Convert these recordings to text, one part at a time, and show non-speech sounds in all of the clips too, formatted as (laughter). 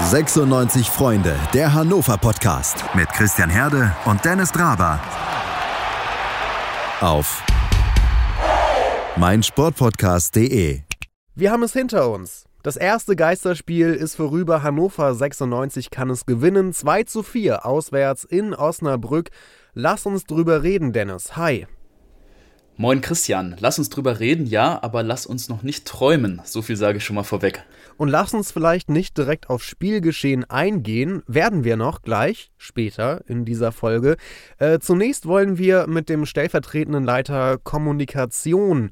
96 Freunde, der Hannover Podcast mit Christian Herde und Dennis Draber. Auf meinsportpodcast.de. Wir haben es hinter uns. Das erste Geisterspiel ist vorüber. Hannover 96 kann es gewinnen. 2 zu 4 auswärts in Osnabrück. Lass uns drüber reden, Dennis. Hi. Moin Christian, lass uns drüber reden, ja, aber lass uns noch nicht träumen. So viel sage ich schon mal vorweg. Und lass uns vielleicht nicht direkt aufs Spielgeschehen eingehen, werden wir noch gleich später in dieser Folge. Äh, zunächst wollen wir mit dem stellvertretenden Leiter Kommunikation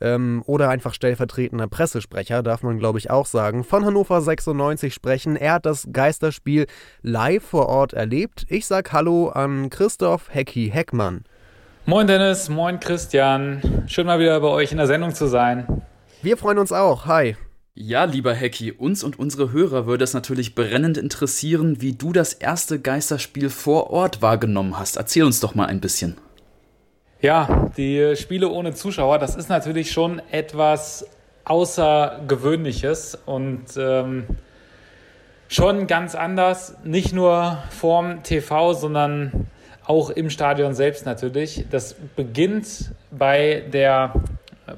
ähm, oder einfach stellvertretender Pressesprecher, darf man glaube ich auch sagen, von Hannover 96 sprechen. Er hat das Geisterspiel live vor Ort erlebt. Ich sag Hallo an Christoph Hecki Heckmann. Moin Dennis, moin Christian. Schön mal wieder bei euch in der Sendung zu sein. Wir freuen uns auch. Hi. Ja, lieber Hecki, uns und unsere Hörer würde es natürlich brennend interessieren, wie du das erste Geisterspiel vor Ort wahrgenommen hast. Erzähl uns doch mal ein bisschen. Ja, die Spiele ohne Zuschauer, das ist natürlich schon etwas Außergewöhnliches und ähm, schon ganz anders, nicht nur vorm TV, sondern auch im Stadion selbst natürlich. Das beginnt bei der,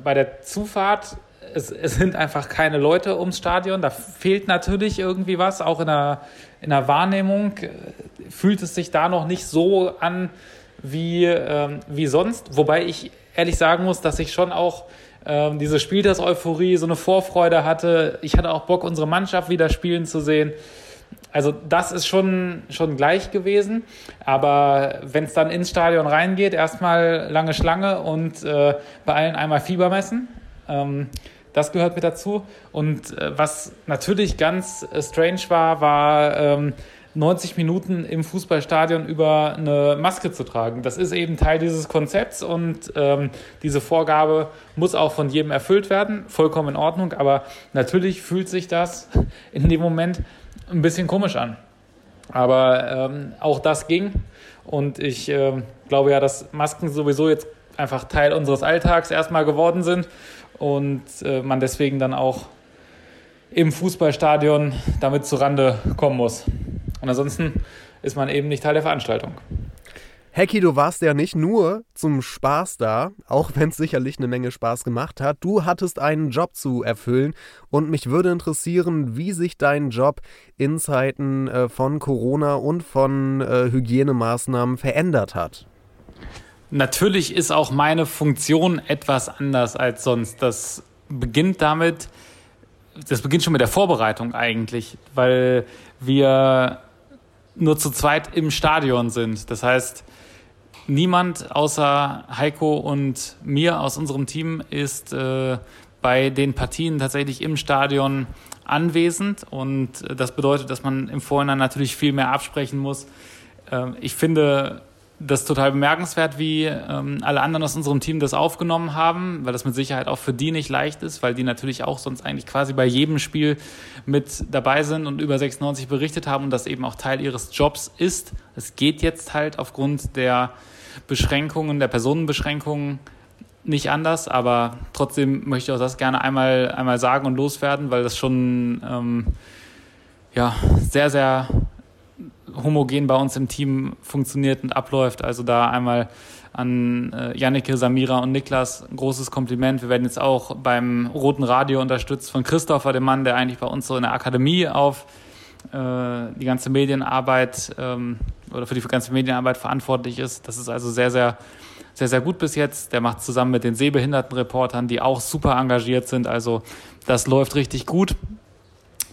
bei der Zufahrt. Es, es sind einfach keine Leute ums Stadion. Da fehlt natürlich irgendwie was, auch in der, in der Wahrnehmung. Fühlt es sich da noch nicht so an wie, ähm, wie sonst. Wobei ich ehrlich sagen muss, dass ich schon auch ähm, diese Spieltags-Euphorie, so eine Vorfreude hatte. Ich hatte auch Bock, unsere Mannschaft wieder spielen zu sehen. Also das ist schon, schon gleich gewesen. Aber wenn es dann ins Stadion reingeht, erstmal lange Schlange und äh, bei allen einmal Fieber messen. Ähm, das gehört mit dazu. Und äh, was natürlich ganz äh, strange war, war ähm, 90 Minuten im Fußballstadion über eine Maske zu tragen. Das ist eben Teil dieses Konzepts und ähm, diese Vorgabe muss auch von jedem erfüllt werden. Vollkommen in Ordnung. Aber natürlich fühlt sich das (laughs) in dem Moment ein bisschen komisch an. Aber ähm, auch das ging. Und ich äh, glaube ja, dass Masken sowieso jetzt einfach Teil unseres Alltags erstmal geworden sind und äh, man deswegen dann auch im Fußballstadion damit zurande kommen muss. Und ansonsten ist man eben nicht Teil der Veranstaltung. Hecki, du warst ja nicht nur zum Spaß da, auch wenn es sicherlich eine Menge Spaß gemacht hat. Du hattest einen Job zu erfüllen und mich würde interessieren, wie sich dein Job in Zeiten äh, von Corona und von äh, Hygienemaßnahmen verändert hat. Natürlich ist auch meine Funktion etwas anders als sonst. Das beginnt damit, das beginnt schon mit der Vorbereitung eigentlich, weil wir nur zu zweit im Stadion sind. Das heißt, Niemand außer Heiko und mir aus unserem Team ist äh, bei den Partien tatsächlich im Stadion anwesend und das bedeutet, dass man im Vorhinein natürlich viel mehr absprechen muss. Ähm, ich finde das total bemerkenswert, wie ähm, alle anderen aus unserem Team das aufgenommen haben, weil das mit Sicherheit auch für die nicht leicht ist, weil die natürlich auch sonst eigentlich quasi bei jedem Spiel mit dabei sind und über 96 berichtet haben und das eben auch Teil ihres Jobs ist. Es geht jetzt halt aufgrund der Beschränkungen, der Personenbeschränkungen nicht anders, aber trotzdem möchte ich auch das gerne einmal, einmal sagen und loswerden, weil das schon ähm, ja, sehr, sehr homogen bei uns im Team funktioniert und abläuft. Also da einmal an äh, Jannike, Samira und Niklas ein großes Kompliment. Wir werden jetzt auch beim Roten Radio unterstützt von Christopher, dem Mann, der eigentlich bei uns so in der Akademie auf äh, die ganze Medienarbeit ähm, oder für die ganze Medienarbeit verantwortlich ist. Das ist also sehr, sehr, sehr, sehr gut bis jetzt. Der macht zusammen mit den Sehbehindertenreportern, die auch super engagiert sind. Also das läuft richtig gut.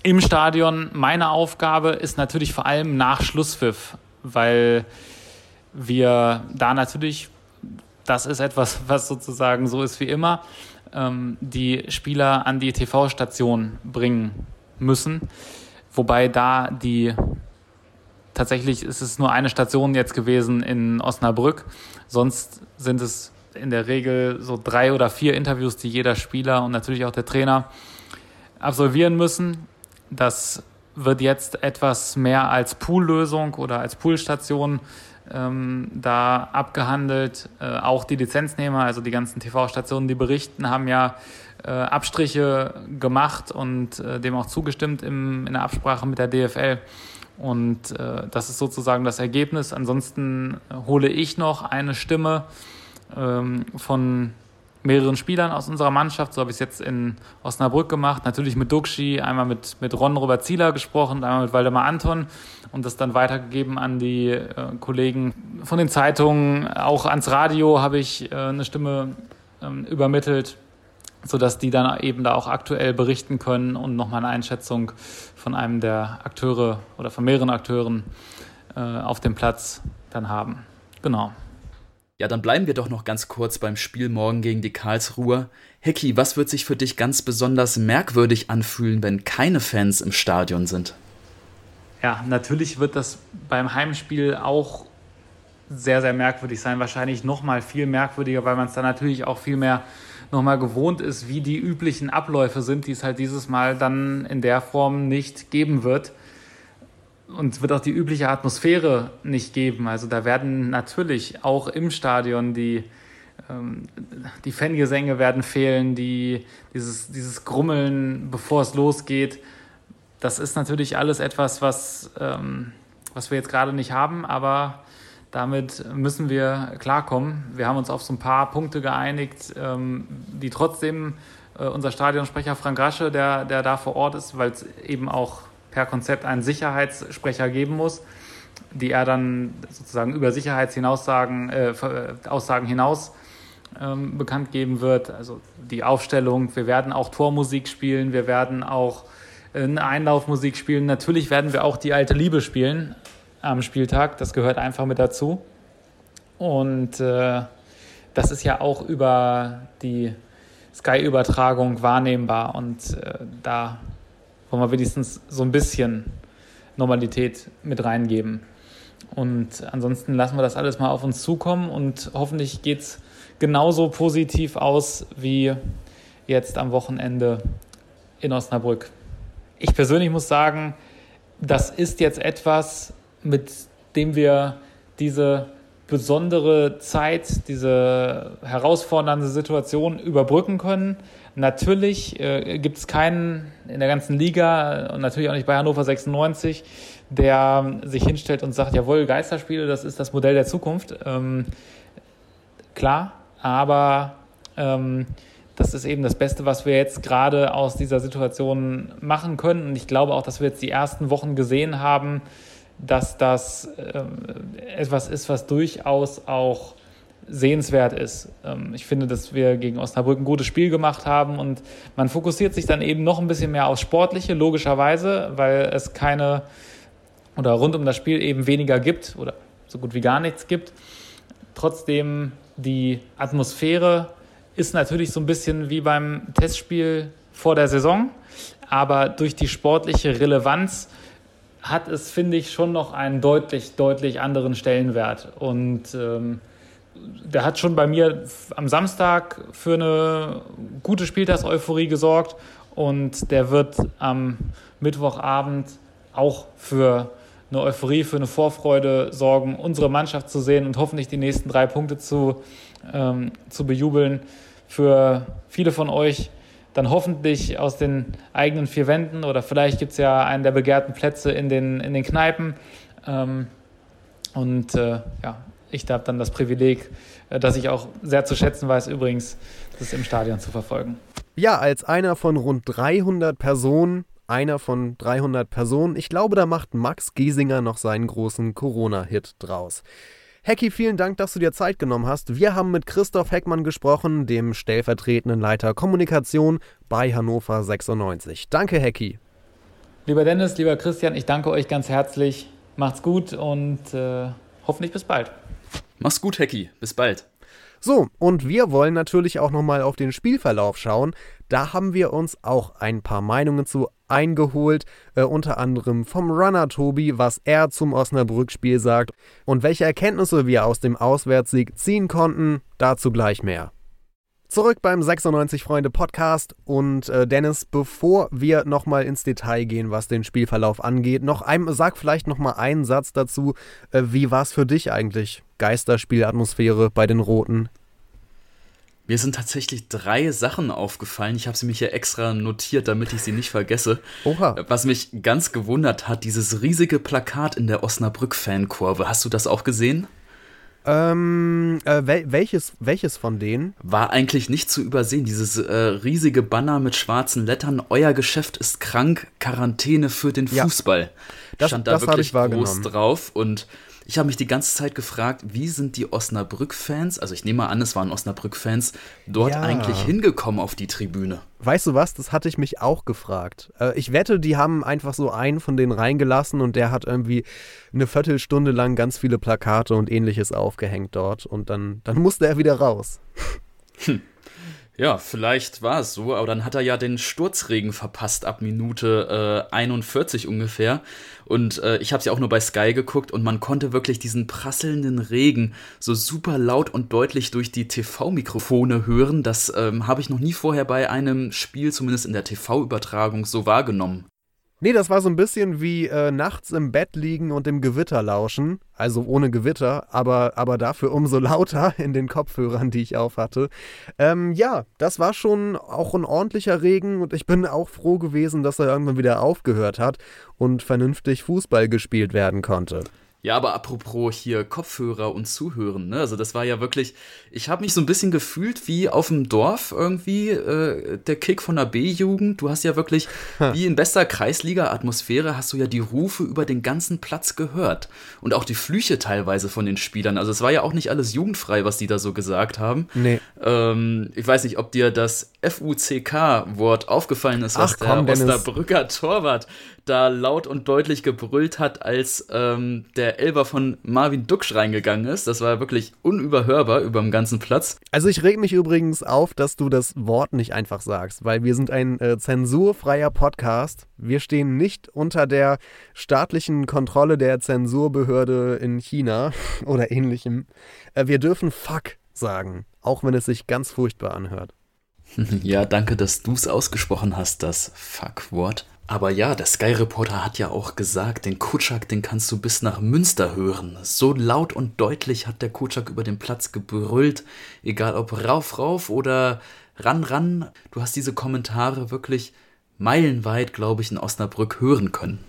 Im Stadion, meine Aufgabe ist natürlich vor allem nach Schlusspfiff, weil wir da natürlich, das ist etwas, was sozusagen so ist wie immer, ähm, die Spieler an die TV-Station bringen müssen. Wobei da die tatsächlich ist es nur eine Station jetzt gewesen in Osnabrück. Sonst sind es in der Regel so drei oder vier Interviews, die jeder Spieler und natürlich auch der Trainer absolvieren müssen. Das wird jetzt etwas mehr als Poollösung oder als Poolstation ähm, da abgehandelt. Äh, auch die Lizenznehmer, also die ganzen TV-Stationen, die berichten, haben ja äh, Abstriche gemacht und äh, dem auch zugestimmt im, in der Absprache mit der DFL. Und äh, das ist sozusagen das Ergebnis. Ansonsten hole ich noch eine Stimme ähm, von mehreren Spielern aus unserer Mannschaft. So habe ich es jetzt in Osnabrück gemacht. Natürlich mit Duxi, einmal mit, mit Ron Robert Zieler gesprochen, einmal mit Waldemar Anton und das dann weitergegeben an die äh, Kollegen von den Zeitungen. Auch ans Radio habe ich äh, eine Stimme ähm, übermittelt, sodass die dann eben da auch aktuell berichten können und nochmal eine Einschätzung von einem der Akteure oder von mehreren Akteuren äh, auf dem Platz dann haben. Genau. Ja, dann bleiben wir doch noch ganz kurz beim Spiel morgen gegen die Karlsruher. Hecki, was wird sich für dich ganz besonders merkwürdig anfühlen, wenn keine Fans im Stadion sind? Ja, natürlich wird das beim Heimspiel auch sehr, sehr merkwürdig sein. Wahrscheinlich noch mal viel merkwürdiger, weil man es dann natürlich auch viel mehr noch mal gewohnt ist, wie die üblichen Abläufe sind, die es halt dieses Mal dann in der Form nicht geben wird und es wird auch die übliche Atmosphäre nicht geben. Also da werden natürlich auch im Stadion die, ähm, die Fangesänge werden fehlen, die, dieses, dieses Grummeln, bevor es losgeht. Das ist natürlich alles etwas, was, ähm, was wir jetzt gerade nicht haben, aber damit müssen wir klarkommen. Wir haben uns auf so ein paar Punkte geeinigt, ähm, die trotzdem äh, unser Stadionsprecher Frank Rasche, der, der da vor Ort ist, weil es eben auch per Konzept einen Sicherheitssprecher geben muss, die er dann sozusagen über Sicherheitsaussagen äh, Aussagen hinaus ähm, bekannt geben wird. Also die Aufstellung, wir werden auch Tormusik spielen, wir werden auch äh, eine Einlaufmusik spielen. Natürlich werden wir auch die alte Liebe spielen am Spieltag. Das gehört einfach mit dazu. Und äh, das ist ja auch über die Sky-Übertragung wahrnehmbar. Und äh, da wollen wir wenigstens so ein bisschen Normalität mit reingeben. Und ansonsten lassen wir das alles mal auf uns zukommen und hoffentlich geht es genauso positiv aus wie jetzt am Wochenende in Osnabrück. Ich persönlich muss sagen, das ist jetzt etwas, mit dem wir diese besondere Zeit, diese herausfordernde Situation überbrücken können. Natürlich äh, gibt es keinen in der ganzen Liga und natürlich auch nicht bei Hannover 96, der sich hinstellt und sagt, jawohl, Geisterspiele, das ist das Modell der Zukunft. Ähm, klar, aber ähm, das ist eben das Beste, was wir jetzt gerade aus dieser Situation machen können. Und ich glaube auch, dass wir jetzt die ersten Wochen gesehen haben, dass das äh, etwas ist, was durchaus auch sehenswert ist. Ähm, ich finde, dass wir gegen Osnabrück ein gutes Spiel gemacht haben und man fokussiert sich dann eben noch ein bisschen mehr aufs Sportliche, logischerweise, weil es keine oder rund um das Spiel eben weniger gibt oder so gut wie gar nichts gibt. Trotzdem die Atmosphäre ist natürlich so ein bisschen wie beim Testspiel vor der Saison, aber durch die sportliche Relevanz hat es, finde ich, schon noch einen deutlich, deutlich anderen Stellenwert. Und ähm, der hat schon bei mir am Samstag für eine gute Spieltagseuphorie gesorgt und der wird am Mittwochabend auch für eine Euphorie, für eine Vorfreude sorgen, unsere Mannschaft zu sehen und hoffentlich die nächsten drei Punkte zu, ähm, zu bejubeln. Für viele von euch dann hoffentlich aus den eigenen vier Wänden oder vielleicht gibt es ja einen der begehrten Plätze in den, in den Kneipen. Ähm, und äh, ja, ich habe dann das Privileg, äh, das ich auch sehr zu schätzen weiß, übrigens, das im Stadion zu verfolgen. Ja, als einer von rund 300 Personen, einer von 300 Personen, ich glaube, da macht Max Giesinger noch seinen großen Corona-Hit draus. Hecki, vielen Dank, dass du dir Zeit genommen hast. Wir haben mit Christoph Heckmann gesprochen, dem stellvertretenden Leiter Kommunikation bei Hannover 96. Danke, Hecki. Lieber Dennis, lieber Christian, ich danke euch ganz herzlich. Macht's gut und äh, hoffentlich bis bald. Mach's gut, Hecki. Bis bald. So, und wir wollen natürlich auch nochmal auf den Spielverlauf schauen. Da haben wir uns auch ein paar Meinungen zu eingeholt, äh, unter anderem vom Runner Tobi, was er zum Osnabrück-Spiel sagt und welche Erkenntnisse wir aus dem Auswärtssieg ziehen konnten. Dazu gleich mehr. Zurück beim 96 Freunde Podcast und äh, Dennis, bevor wir nochmal ins Detail gehen, was den Spielverlauf angeht, noch ein, sag vielleicht nochmal einen Satz dazu. Äh, wie war es für dich eigentlich? Geisterspielatmosphäre bei den Roten? Mir sind tatsächlich drei Sachen aufgefallen. Ich habe sie mich hier extra notiert, damit ich sie nicht vergesse. Oha. Was mich ganz gewundert hat, dieses riesige Plakat in der Osnabrück-Fankurve. Hast du das auch gesehen? Ähm, äh, wel welches, welches von denen? War eigentlich nicht zu übersehen. Dieses äh, riesige Banner mit schwarzen Lettern. Euer Geschäft ist krank. Quarantäne für den Fußball. Ja, das, Stand da das wirklich groß drauf. Und ich habe mich die ganze Zeit gefragt, wie sind die Osnabrück-Fans, also ich nehme mal an, es waren Osnabrück-Fans, dort ja. eigentlich hingekommen auf die Tribüne? Weißt du was, das hatte ich mich auch gefragt. Äh, ich wette, die haben einfach so einen von denen reingelassen und der hat irgendwie eine Viertelstunde lang ganz viele Plakate und ähnliches aufgehängt dort und dann, dann musste er wieder raus. Hm. Ja, vielleicht war es so, aber dann hat er ja den Sturzregen verpasst ab Minute äh, 41 ungefähr. Und äh, ich habe es ja auch nur bei Sky geguckt und man konnte wirklich diesen prasselnden Regen so super laut und deutlich durch die TV-Mikrofone hören. Das ähm, habe ich noch nie vorher bei einem Spiel, zumindest in der TV-Übertragung, so wahrgenommen. Nee, das war so ein bisschen wie äh, nachts im Bett liegen und dem Gewitter lauschen. Also ohne Gewitter, aber, aber dafür umso (laughs) lauter in den Kopfhörern, die ich auf hatte. Ähm, ja, das war schon auch ein ordentlicher Regen und ich bin auch froh gewesen, dass er irgendwann wieder aufgehört hat und vernünftig Fußball gespielt werden konnte. Ja, aber apropos hier Kopfhörer und Zuhören, ne? Also das war ja wirklich, ich habe mich so ein bisschen gefühlt wie auf dem Dorf irgendwie äh, der Kick von der B-Jugend. Du hast ja wirklich wie in bester Kreisliga-Atmosphäre hast du ja die Rufe über den ganzen Platz gehört und auch die Flüche teilweise von den Spielern. Also es war ja auch nicht alles jugendfrei, was die da so gesagt haben. Nee. Ähm, ich weiß nicht, ob dir das FUCK-Wort aufgefallen ist, was Ach, komm, der Osnabrücker Torwart da laut und deutlich gebrüllt hat, als ähm, der Elber von Marvin Duksch reingegangen ist. Das war wirklich unüberhörbar über dem ganzen Platz. Also ich reg mich übrigens auf, dass du das Wort nicht einfach sagst, weil wir sind ein äh, zensurfreier Podcast. Wir stehen nicht unter der staatlichen Kontrolle der Zensurbehörde in China (laughs) oder ähnlichem. Äh, wir dürfen Fuck sagen, auch wenn es sich ganz furchtbar anhört. (laughs) Ja, danke, dass du es ausgesprochen hast, das Fuck-Wort. Aber ja, der Sky Reporter hat ja auch gesagt, den Kutschak, den kannst du bis nach Münster hören. So laut und deutlich hat der Kutschak über den Platz gebrüllt, egal ob rauf, rauf oder ran, ran. Du hast diese Kommentare wirklich meilenweit, glaube ich, in Osnabrück hören können.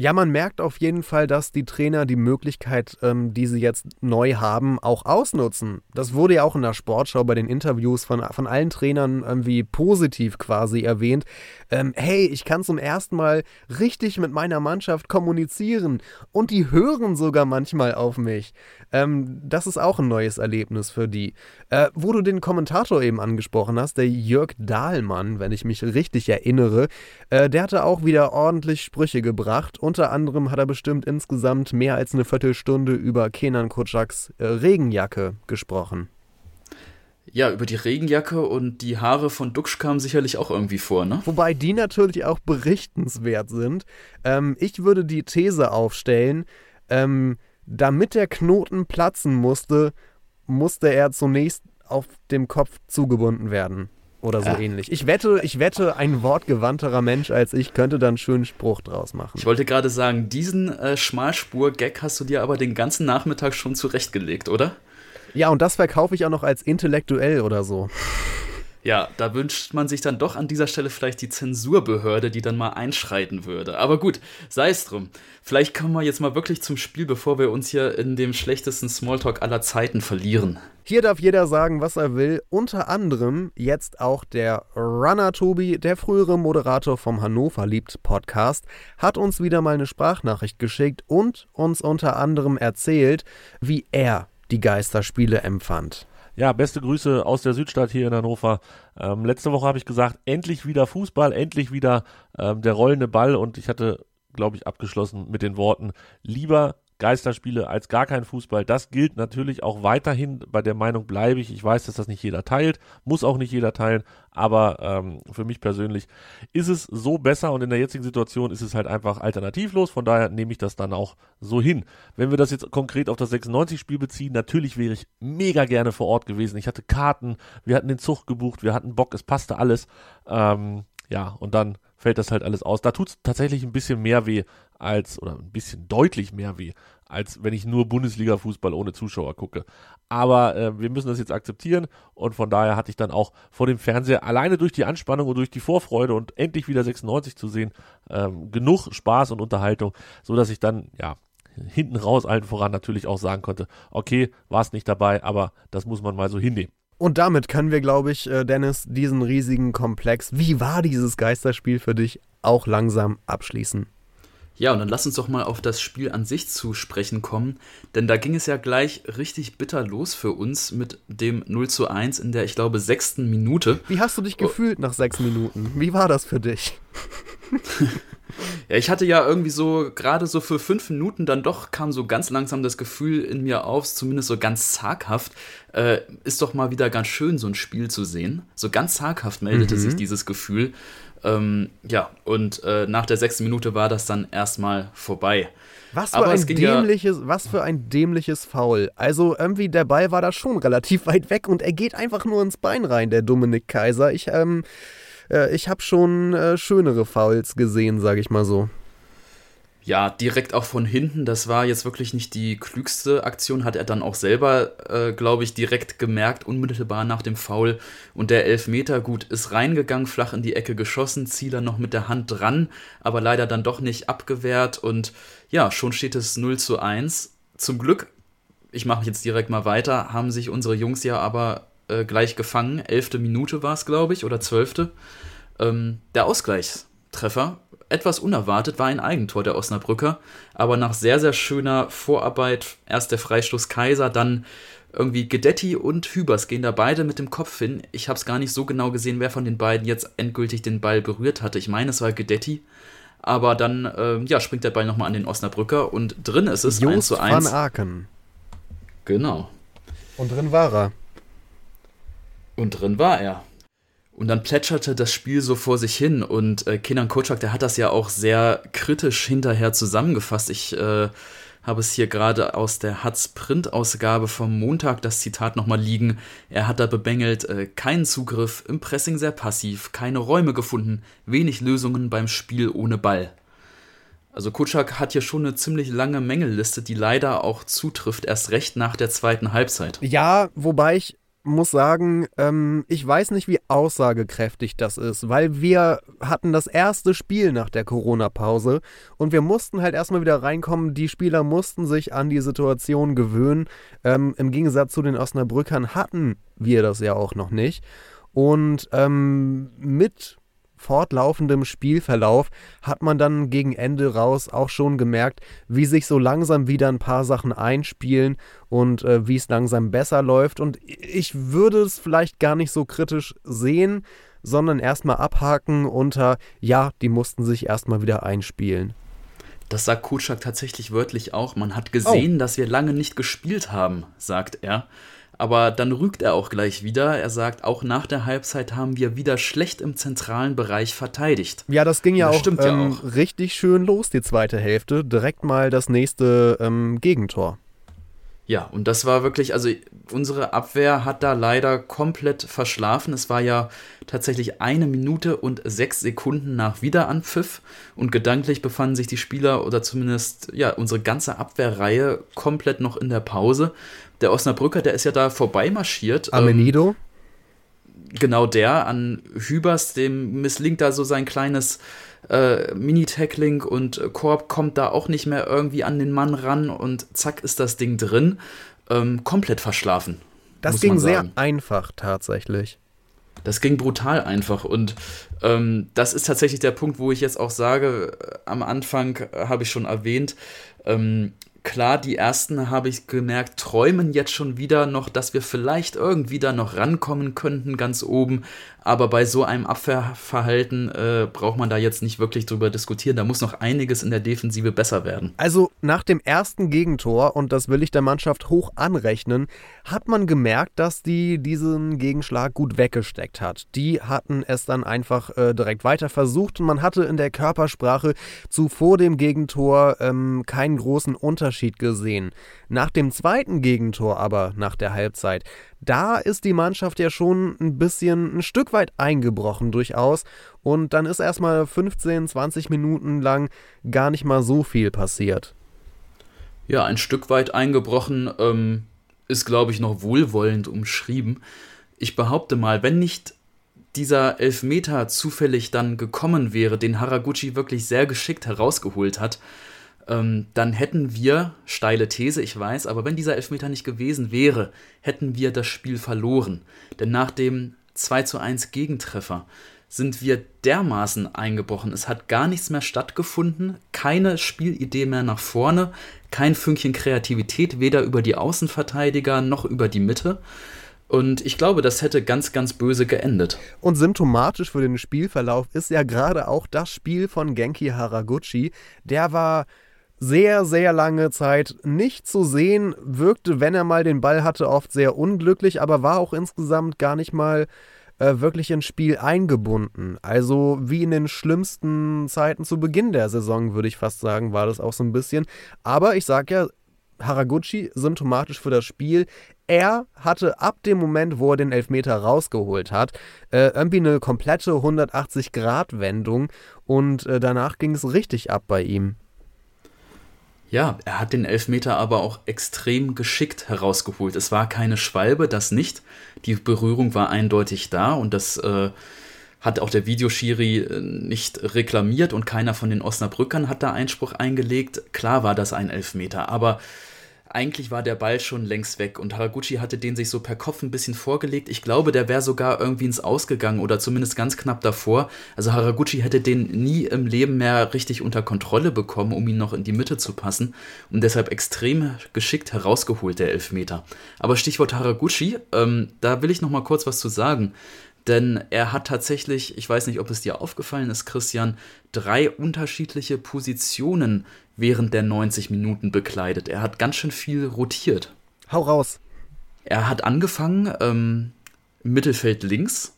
Ja, man merkt auf jeden Fall, dass die Trainer die Möglichkeit, ähm, die sie jetzt neu haben, auch ausnutzen. Das wurde ja auch in der Sportschau bei den Interviews von, von allen Trainern irgendwie positiv quasi erwähnt. Ähm, hey, ich kann zum ersten Mal richtig mit meiner Mannschaft kommunizieren und die hören sogar manchmal auf mich. Ähm, das ist auch ein neues Erlebnis für die. Äh, wo du den Kommentator eben angesprochen hast, der Jörg Dahlmann, wenn ich mich richtig erinnere, äh, der hatte auch wieder ordentlich Sprüche gebracht unter anderem hat er bestimmt insgesamt mehr als eine Viertelstunde über Kenan Kutschaks äh, Regenjacke gesprochen. Ja, über die Regenjacke und die Haare von Duxch kamen sicherlich auch irgendwie vor, ne? Wobei die natürlich auch berichtenswert sind. Ähm, ich würde die These aufstellen, ähm, damit der Knoten platzen musste, musste er zunächst auf dem Kopf zugebunden werden oder so ja. ähnlich. Ich wette, ich wette, ein wortgewandterer Mensch als ich könnte dann einen schönen Spruch draus machen. Ich wollte gerade sagen, diesen äh, Schmalspur-Gag hast du dir aber den ganzen Nachmittag schon zurechtgelegt, oder? Ja, und das verkaufe ich auch noch als intellektuell oder so. Ja, da wünscht man sich dann doch an dieser Stelle vielleicht die Zensurbehörde, die dann mal einschreiten würde. Aber gut, sei es drum. Vielleicht kommen wir jetzt mal wirklich zum Spiel, bevor wir uns hier in dem schlechtesten Smalltalk aller Zeiten verlieren. Hier darf jeder sagen, was er will. Unter anderem jetzt auch der Runner Tobi, der frühere Moderator vom Hannover liebt Podcast, hat uns wieder mal eine Sprachnachricht geschickt und uns unter anderem erzählt, wie er die Geisterspiele empfand. Ja, beste Grüße aus der Südstadt hier in Hannover. Ähm, letzte Woche habe ich gesagt, endlich wieder Fußball, endlich wieder ähm, der rollende Ball und ich hatte, glaube ich, abgeschlossen mit den Worten, lieber Geisterspiele als gar kein Fußball. Das gilt natürlich auch weiterhin. Bei der Meinung bleibe ich. Ich weiß, dass das nicht jeder teilt, muss auch nicht jeder teilen, aber ähm, für mich persönlich ist es so besser und in der jetzigen Situation ist es halt einfach alternativlos. Von daher nehme ich das dann auch so hin. Wenn wir das jetzt konkret auf das 96-Spiel beziehen, natürlich wäre ich mega gerne vor Ort gewesen. Ich hatte Karten, wir hatten den Zug gebucht, wir hatten Bock, es passte alles. Ähm, ja, und dann fällt das halt alles aus. Da tut es tatsächlich ein bisschen mehr weh als, oder ein bisschen deutlich mehr weh, als wenn ich nur Bundesliga-Fußball ohne Zuschauer gucke. Aber äh, wir müssen das jetzt akzeptieren und von daher hatte ich dann auch vor dem Fernseher alleine durch die Anspannung und durch die Vorfreude und endlich wieder 96 zu sehen, ähm, genug Spaß und Unterhaltung, so dass ich dann, ja, hinten raus allen voran natürlich auch sagen konnte, okay, war es nicht dabei, aber das muss man mal so hinnehmen. Und damit können wir, glaube ich, äh, Dennis, diesen riesigen Komplex, wie war dieses Geisterspiel für dich, auch langsam abschließen. Ja, und dann lass uns doch mal auf das Spiel an sich zu sprechen kommen, denn da ging es ja gleich richtig bitter los für uns mit dem 0 zu 1 in der, ich glaube, sechsten Minute. Wie hast du dich oh. gefühlt nach sechs Minuten? Wie war das für dich? (laughs) Ja, ich hatte ja irgendwie so, gerade so für fünf Minuten dann doch kam so ganz langsam das Gefühl in mir auf, zumindest so ganz zaghaft, äh, ist doch mal wieder ganz schön, so ein Spiel zu sehen. So ganz zaghaft meldete mhm. sich dieses Gefühl. Ähm, ja, und äh, nach der sechsten Minute war das dann erstmal vorbei. Was für, ein dämliches, ja was für ein dämliches Foul. Also irgendwie der Ball war da schon relativ (laughs) weit weg und er geht einfach nur ins Bein rein, der Dominik Kaiser. Ich, ähm, äh, ich habe schon äh, schönere Fouls gesehen, sage ich mal so. Ja, direkt auch von hinten. Das war jetzt wirklich nicht die klügste Aktion. Hat er dann auch selber, äh, glaube ich, direkt gemerkt, unmittelbar nach dem Foul. Und der Elfmeter, gut, ist reingegangen, flach in die Ecke geschossen. Zieler noch mit der Hand dran, aber leider dann doch nicht abgewehrt. Und ja, schon steht es 0 zu 1. Zum Glück, ich mache jetzt direkt mal weiter, haben sich unsere Jungs ja aber äh, gleich gefangen. Elfte Minute war es, glaube ich, oder zwölfte. Ähm, der Ausgleichstreffer, etwas unerwartet, war ein Eigentor der Osnabrücker, aber nach sehr, sehr schöner Vorarbeit, erst der Freistoß Kaiser, dann irgendwie Gedetti und Hübers gehen da beide mit dem Kopf hin. Ich habe es gar nicht so genau gesehen, wer von den beiden jetzt endgültig den Ball berührt hatte. Ich meine, es war Gedetti. Aber dann äh, ja, springt der Ball nochmal an den Osnabrücker und drin ist es Just 1 zu 1. van Aken. Genau. Und drin war er. Und drin war er. Und dann plätscherte das Spiel so vor sich hin und äh, Kenan Kocak, der hat das ja auch sehr kritisch hinterher zusammengefasst. Ich äh, habe es hier gerade aus der Hatz-Print-Ausgabe vom Montag das Zitat nochmal liegen. Er hat da bemängelt, äh, keinen Zugriff, im Pressing sehr passiv, keine Räume gefunden, wenig Lösungen beim Spiel ohne Ball. Also Kutschak hat hier schon eine ziemlich lange Mängelliste, die leider auch zutrifft, erst recht nach der zweiten Halbzeit. Ja, wobei ich muss sagen, ähm, ich weiß nicht, wie aussagekräftig das ist, weil wir hatten das erste Spiel nach der Corona-Pause und wir mussten halt erstmal wieder reinkommen. Die Spieler mussten sich an die Situation gewöhnen. Ähm, Im Gegensatz zu den Osnabrückern hatten wir das ja auch noch nicht. Und ähm, mit fortlaufendem Spielverlauf hat man dann gegen Ende raus auch schon gemerkt, wie sich so langsam wieder ein paar Sachen einspielen und äh, wie es langsam besser läuft. Und ich würde es vielleicht gar nicht so kritisch sehen, sondern erstmal abhaken unter, ja, die mussten sich erstmal wieder einspielen. Das sagt Kutschak tatsächlich wörtlich auch. Man hat gesehen, oh. dass wir lange nicht gespielt haben, sagt er. Aber dann rügt er auch gleich wieder. Er sagt, auch nach der Halbzeit haben wir wieder schlecht im zentralen Bereich verteidigt. Ja, das ging ja, das auch, ähm, auch, richtig schön los, die zweite Hälfte. Direkt mal das nächste ähm, Gegentor. Ja, und das war wirklich, also unsere Abwehr hat da leider komplett verschlafen. Es war ja tatsächlich eine Minute und sechs Sekunden nach Wiederanpfiff und gedanklich befanden sich die Spieler oder zumindest ja unsere ganze Abwehrreihe komplett noch in der Pause der Osnabrücker, der ist ja da vorbeimarschiert. Amenido? Ähm, genau der, an Hübers, dem misslingt da so sein kleines äh, Mini-Tackling und Korb kommt da auch nicht mehr irgendwie an den Mann ran und zack ist das Ding drin. Ähm, komplett verschlafen. Das ging sehr einfach tatsächlich. Das ging brutal einfach und ähm, das ist tatsächlich der Punkt, wo ich jetzt auch sage, äh, am Anfang äh, habe ich schon erwähnt, ähm, klar, die ersten habe ich gemerkt, träumen jetzt schon wieder noch, dass wir vielleicht irgendwie da noch rankommen könnten, ganz oben. Aber bei so einem Abwehrverhalten äh, braucht man da jetzt nicht wirklich drüber diskutieren. Da muss noch einiges in der Defensive besser werden. Also nach dem ersten Gegentor, und das will ich der Mannschaft hoch anrechnen, hat man gemerkt, dass die diesen Gegenschlag gut weggesteckt hat. Die hatten es dann einfach äh, direkt weiter versucht und man hatte in der Körpersprache zuvor dem Gegentor ähm, keinen großen Unterschied gesehen. Nach dem zweiten Gegentor aber, nach der Halbzeit, da ist die Mannschaft ja schon ein bisschen ein Stück weit eingebrochen durchaus und dann ist erstmal 15, 20 Minuten lang gar nicht mal so viel passiert. Ja, ein Stück weit eingebrochen ähm, ist, glaube ich, noch wohlwollend umschrieben. Ich behaupte mal, wenn nicht dieser Elfmeter zufällig dann gekommen wäre, den Haraguchi wirklich sehr geschickt herausgeholt hat, ähm, dann hätten wir, steile These, ich weiß, aber wenn dieser Elfmeter nicht gewesen wäre, hätten wir das Spiel verloren. Denn nach dem 2 zu 1 Gegentreffer sind wir dermaßen eingebrochen. Es hat gar nichts mehr stattgefunden, keine Spielidee mehr nach vorne, kein Fünkchen Kreativität, weder über die Außenverteidiger noch über die Mitte. Und ich glaube, das hätte ganz, ganz böse geendet. Und symptomatisch für den Spielverlauf ist ja gerade auch das Spiel von Genki Haraguchi. Der war sehr, sehr lange Zeit nicht zu sehen, wirkte, wenn er mal den Ball hatte, oft sehr unglücklich, aber war auch insgesamt gar nicht mal äh, wirklich ins Spiel eingebunden. Also wie in den schlimmsten Zeiten zu Beginn der Saison, würde ich fast sagen, war das auch so ein bisschen. Aber ich sage ja, Haraguchi symptomatisch für das Spiel. Er hatte ab dem Moment, wo er den Elfmeter rausgeholt hat, äh, irgendwie eine komplette 180-Grad-Wendung und äh, danach ging es richtig ab bei ihm. Ja, er hat den Elfmeter aber auch extrem geschickt herausgeholt. Es war keine Schwalbe, das nicht. Die Berührung war eindeutig da und das äh, hat auch der Videoschiri äh, nicht reklamiert und keiner von den Osnabrückern hat da Einspruch eingelegt. Klar war das ein Elfmeter, aber eigentlich war der Ball schon längst weg und Haraguchi hatte den sich so per Kopf ein bisschen vorgelegt. Ich glaube, der wäre sogar irgendwie ins Ausgegangen oder zumindest ganz knapp davor. Also Haraguchi hätte den nie im Leben mehr richtig unter Kontrolle bekommen, um ihn noch in die Mitte zu passen und deshalb extrem geschickt herausgeholt, der Elfmeter. Aber Stichwort Haraguchi, ähm, da will ich noch mal kurz was zu sagen. Denn er hat tatsächlich, ich weiß nicht, ob es dir aufgefallen ist, Christian, drei unterschiedliche Positionen während der 90 Minuten bekleidet. Er hat ganz schön viel rotiert. Hau raus. Er hat angefangen ähm, im Mittelfeld links,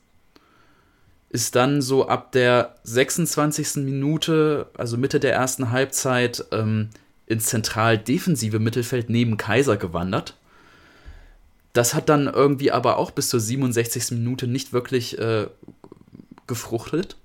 ist dann so ab der 26. Minute, also Mitte der ersten Halbzeit, ähm, ins zentral defensive Mittelfeld neben Kaiser gewandert. Das hat dann irgendwie aber auch bis zur 67. Minute nicht wirklich äh, gefruchtet.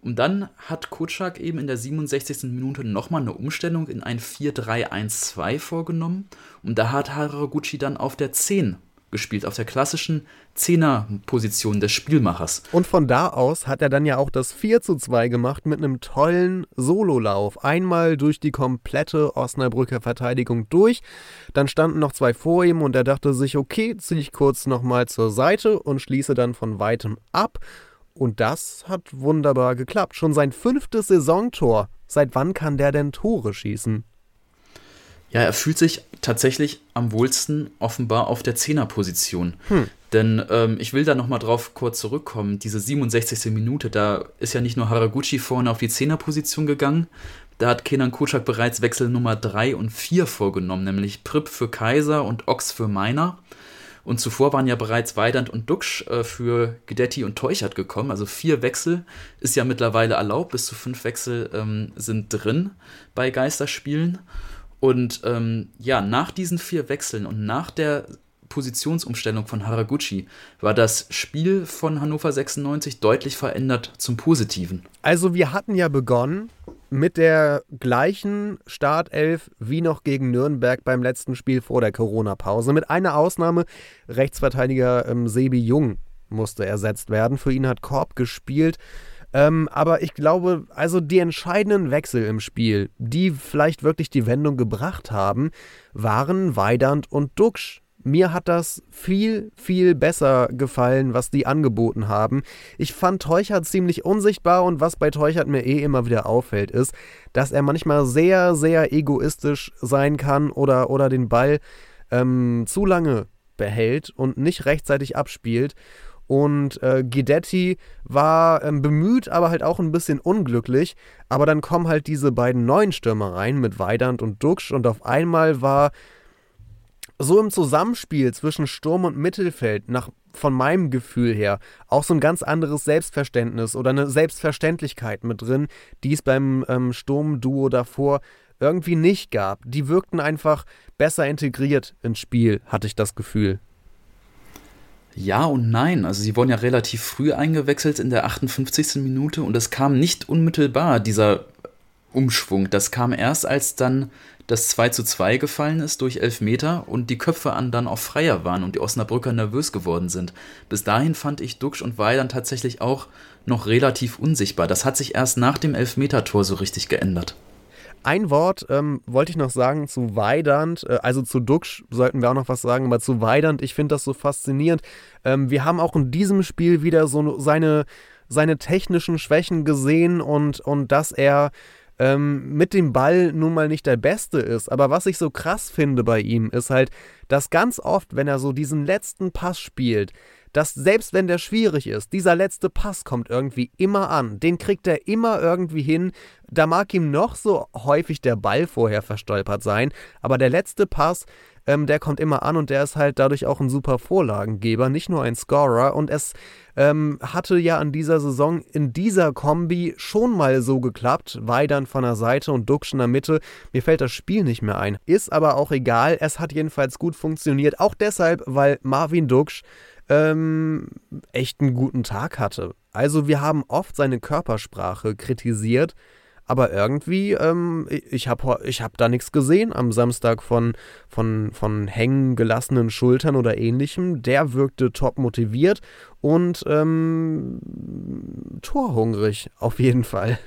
Und dann hat Kutschak eben in der 67. Minute nochmal eine Umstellung in ein 4-3-1-2 vorgenommen. Und da hat Haraguchi dann auf der 10 gespielt, auf der klassischen Zehner-Position des Spielmachers. Und von da aus hat er dann ja auch das 4 zu 2 gemacht mit einem tollen Sololauf. Einmal durch die komplette Osnabrücker Verteidigung durch. Dann standen noch zwei vor ihm und er dachte sich, okay, ziehe ich kurz nochmal zur Seite und schließe dann von weitem ab. Und das hat wunderbar geklappt. Schon sein fünftes Saisontor. Seit wann kann der denn Tore schießen? Ja, er fühlt sich tatsächlich am wohlsten offenbar auf der Zehnerposition. Hm. Denn ähm, ich will da nochmal drauf kurz zurückkommen. Diese 67. Minute, da ist ja nicht nur Haraguchi vorne auf die Zehnerposition gegangen, da hat Kenan Kutschak bereits Wechsel Nummer 3 und 4 vorgenommen, nämlich Pripp für Kaiser und Ochs für Meiner. Und zuvor waren ja bereits Weidand und Duxch äh, für Gedetti und Teuchert gekommen. Also vier Wechsel ist ja mittlerweile erlaubt. Bis zu fünf Wechsel ähm, sind drin bei Geisterspielen. Und ähm, ja, nach diesen vier Wechseln und nach der Positionsumstellung von Haraguchi war das Spiel von Hannover 96 deutlich verändert zum Positiven. Also wir hatten ja begonnen mit der gleichen Startelf wie noch gegen Nürnberg beim letzten Spiel vor der Corona-Pause. Mit einer Ausnahme, Rechtsverteidiger ähm, Sebi Jung musste ersetzt werden. Für ihn hat Korb gespielt. Ähm, aber ich glaube, also die entscheidenden Wechsel im Spiel, die vielleicht wirklich die Wendung gebracht haben, waren Weidand und Duxch mir hat das viel, viel besser gefallen, was die angeboten haben. Ich fand Teuchert ziemlich unsichtbar und was bei Teuchert mir eh immer wieder auffällt, ist, dass er manchmal sehr, sehr egoistisch sein kann oder, oder den Ball ähm, zu lange behält und nicht rechtzeitig abspielt. Und äh, Guidetti war ähm, bemüht, aber halt auch ein bisschen unglücklich. Aber dann kommen halt diese beiden neuen Stürmer rein mit Weidand und Duxch und auf einmal war so im Zusammenspiel zwischen Sturm und Mittelfeld, nach, von meinem Gefühl her, auch so ein ganz anderes Selbstverständnis oder eine Selbstverständlichkeit mit drin, die es beim ähm, Sturmduo davor irgendwie nicht gab. Die wirkten einfach besser integriert ins Spiel, hatte ich das Gefühl. Ja und nein. Also sie wurden ja relativ früh eingewechselt in der 58. Minute und es kam nicht unmittelbar, dieser Umschwung. Das kam erst, als dann das 2 zu 2 gefallen ist durch Elfmeter und die Köpfe an dann auch freier waren und die Osnabrücker nervös geworden sind. Bis dahin fand ich Duxch und Weidern tatsächlich auch noch relativ unsichtbar. Das hat sich erst nach dem Elfmeter-Tor so richtig geändert. Ein Wort ähm, wollte ich noch sagen zu Weidand, äh, also zu Duxch sollten wir auch noch was sagen, aber zu Weidand, ich finde das so faszinierend. Ähm, wir haben auch in diesem Spiel wieder so seine, seine technischen Schwächen gesehen und, und dass er ähm, mit dem Ball nun mal nicht der Beste ist. Aber was ich so krass finde bei ihm, ist halt, dass ganz oft, wenn er so diesen letzten Pass spielt, dass selbst wenn der schwierig ist, dieser letzte Pass kommt irgendwie immer an. Den kriegt er immer irgendwie hin. Da mag ihm noch so häufig der Ball vorher verstolpert sein, aber der letzte Pass, ähm, der kommt immer an und der ist halt dadurch auch ein super Vorlagengeber, nicht nur ein Scorer. Und es ähm, hatte ja an dieser Saison in dieser Kombi schon mal so geklappt. Weidern von der Seite und Duxch in der Mitte. Mir fällt das Spiel nicht mehr ein. Ist aber auch egal. Es hat jedenfalls gut funktioniert. Auch deshalb, weil Marvin Duxch ähm, echt einen guten Tag hatte. Also wir haben oft seine Körpersprache kritisiert, aber irgendwie, ähm, ich habe ich hab da nichts gesehen am Samstag von, von, von hängen gelassenen Schultern oder ähnlichem. Der wirkte top motiviert und ähm, torhungrig auf jeden Fall.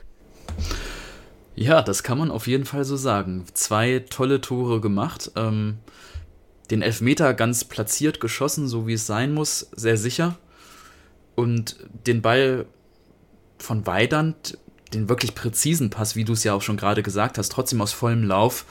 Ja, das kann man auf jeden Fall so sagen. Zwei tolle Tore gemacht. Ähm, den Elfmeter ganz platziert geschossen, so wie es sein muss, sehr sicher. Und den Ball von Weidand, den wirklich präzisen Pass, wie du es ja auch schon gerade gesagt hast, trotzdem aus vollem Lauf,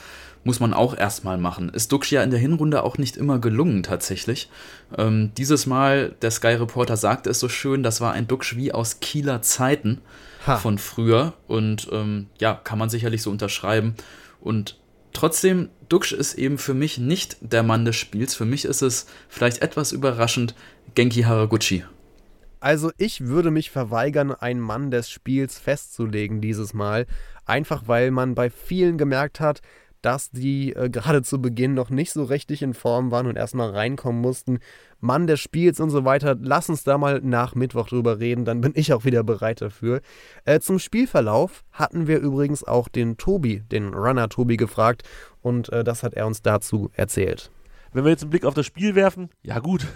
muss man auch erstmal machen. Ist Duxch ja in der Hinrunde auch nicht immer gelungen, tatsächlich. Ähm, dieses Mal, der Sky Reporter sagte es so schön, das war ein Duxch wie aus Kieler Zeiten ha. von früher. Und ähm, ja, kann man sicherlich so unterschreiben. Und Trotzdem, Duxch ist eben für mich nicht der Mann des Spiels. Für mich ist es vielleicht etwas überraschend Genki Haraguchi. Also ich würde mich verweigern, einen Mann des Spiels festzulegen dieses Mal. Einfach weil man bei vielen gemerkt hat, dass die äh, gerade zu Beginn noch nicht so richtig in Form waren und erstmal reinkommen mussten. Mann des Spiels und so weiter. Lass uns da mal nach Mittwoch drüber reden, dann bin ich auch wieder bereit dafür. Äh, zum Spielverlauf hatten wir übrigens auch den Tobi, den Runner Tobi, gefragt und äh, das hat er uns dazu erzählt. Wenn wir jetzt einen Blick auf das Spiel werfen, ja gut.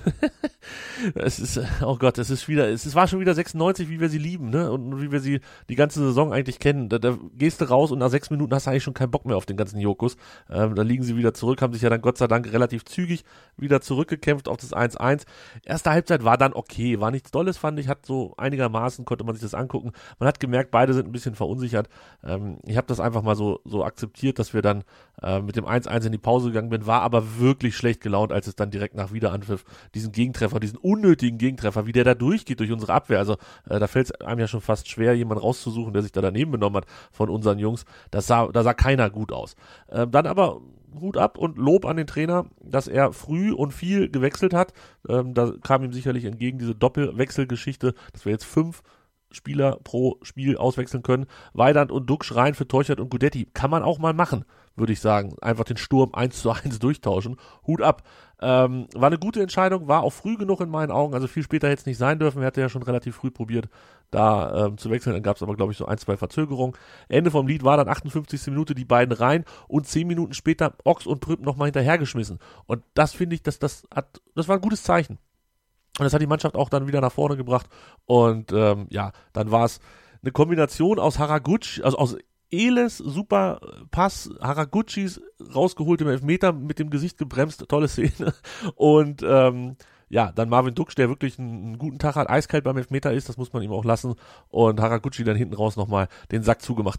(laughs) es ist, oh Gott, es ist wieder, es war schon wieder 96, wie wir sie lieben, ne? Und wie wir sie die ganze Saison eigentlich kennen. Da, da gehst du raus und nach sechs Minuten hast du eigentlich schon keinen Bock mehr auf den ganzen Jokus. Ähm, da liegen sie wieder zurück, haben sich ja dann Gott sei Dank relativ zügig wieder zurückgekämpft auf das 1-1. Erste Halbzeit war dann okay, war nichts Dolles, fand ich, hat so einigermaßen, konnte man sich das angucken. Man hat gemerkt, beide sind ein bisschen verunsichert. Ähm, ich habe das einfach mal so, so akzeptiert, dass wir dann äh, mit dem 1-1 in die Pause gegangen bin, war aber wirklich schlecht gelaunt, als es dann direkt nach Wiederanpfiff diesen Gegentreffer, diesen unnötigen Gegentreffer, wie der da durchgeht durch unsere Abwehr. Also äh, da fällt es einem ja schon fast schwer, jemanden rauszusuchen, der sich da daneben benommen hat von unseren Jungs. Das sah, da sah keiner gut aus. Äh, dann aber Hut ab und Lob an den Trainer, dass er früh und viel gewechselt hat. Ähm, da kam ihm sicherlich entgegen diese Doppelwechselgeschichte, dass wir jetzt fünf Spieler pro Spiel auswechseln können. Weidand und Duck schreien für Teuchert und Gudetti. Kann man auch mal machen, würde ich sagen. Einfach den Sturm (laughs) eins zu eins durchtauschen. Hut ab. Ähm, war eine gute Entscheidung, war auch früh genug in meinen Augen. Also viel später hätte es nicht sein dürfen. Er hatte ja schon relativ früh probiert, da ähm, zu wechseln. Dann gab es aber, glaube ich, so ein, zwei Verzögerungen. Ende vom Lied war dann 58. Minute die beiden rein und zehn Minuten später Ochs und Prüpp nochmal hinterhergeschmissen. Und das finde ich, dass das hat, das war ein gutes Zeichen. Und das hat die Mannschaft auch dann wieder nach vorne gebracht. Und ähm, ja, dann war es eine Kombination aus Haraguchi, also aus Eles, super Pass, Haraguchis rausgeholt im Elfmeter, mit dem Gesicht gebremst, tolle Szene. (laughs) Und ähm, ja, dann Marvin Duksch, der wirklich einen, guten Tag hat, eiskalt beim Elfmeter ist, das muss man ihm auch lassen. Und Haraguchi dann hinten raus nochmal den Sack zugemacht.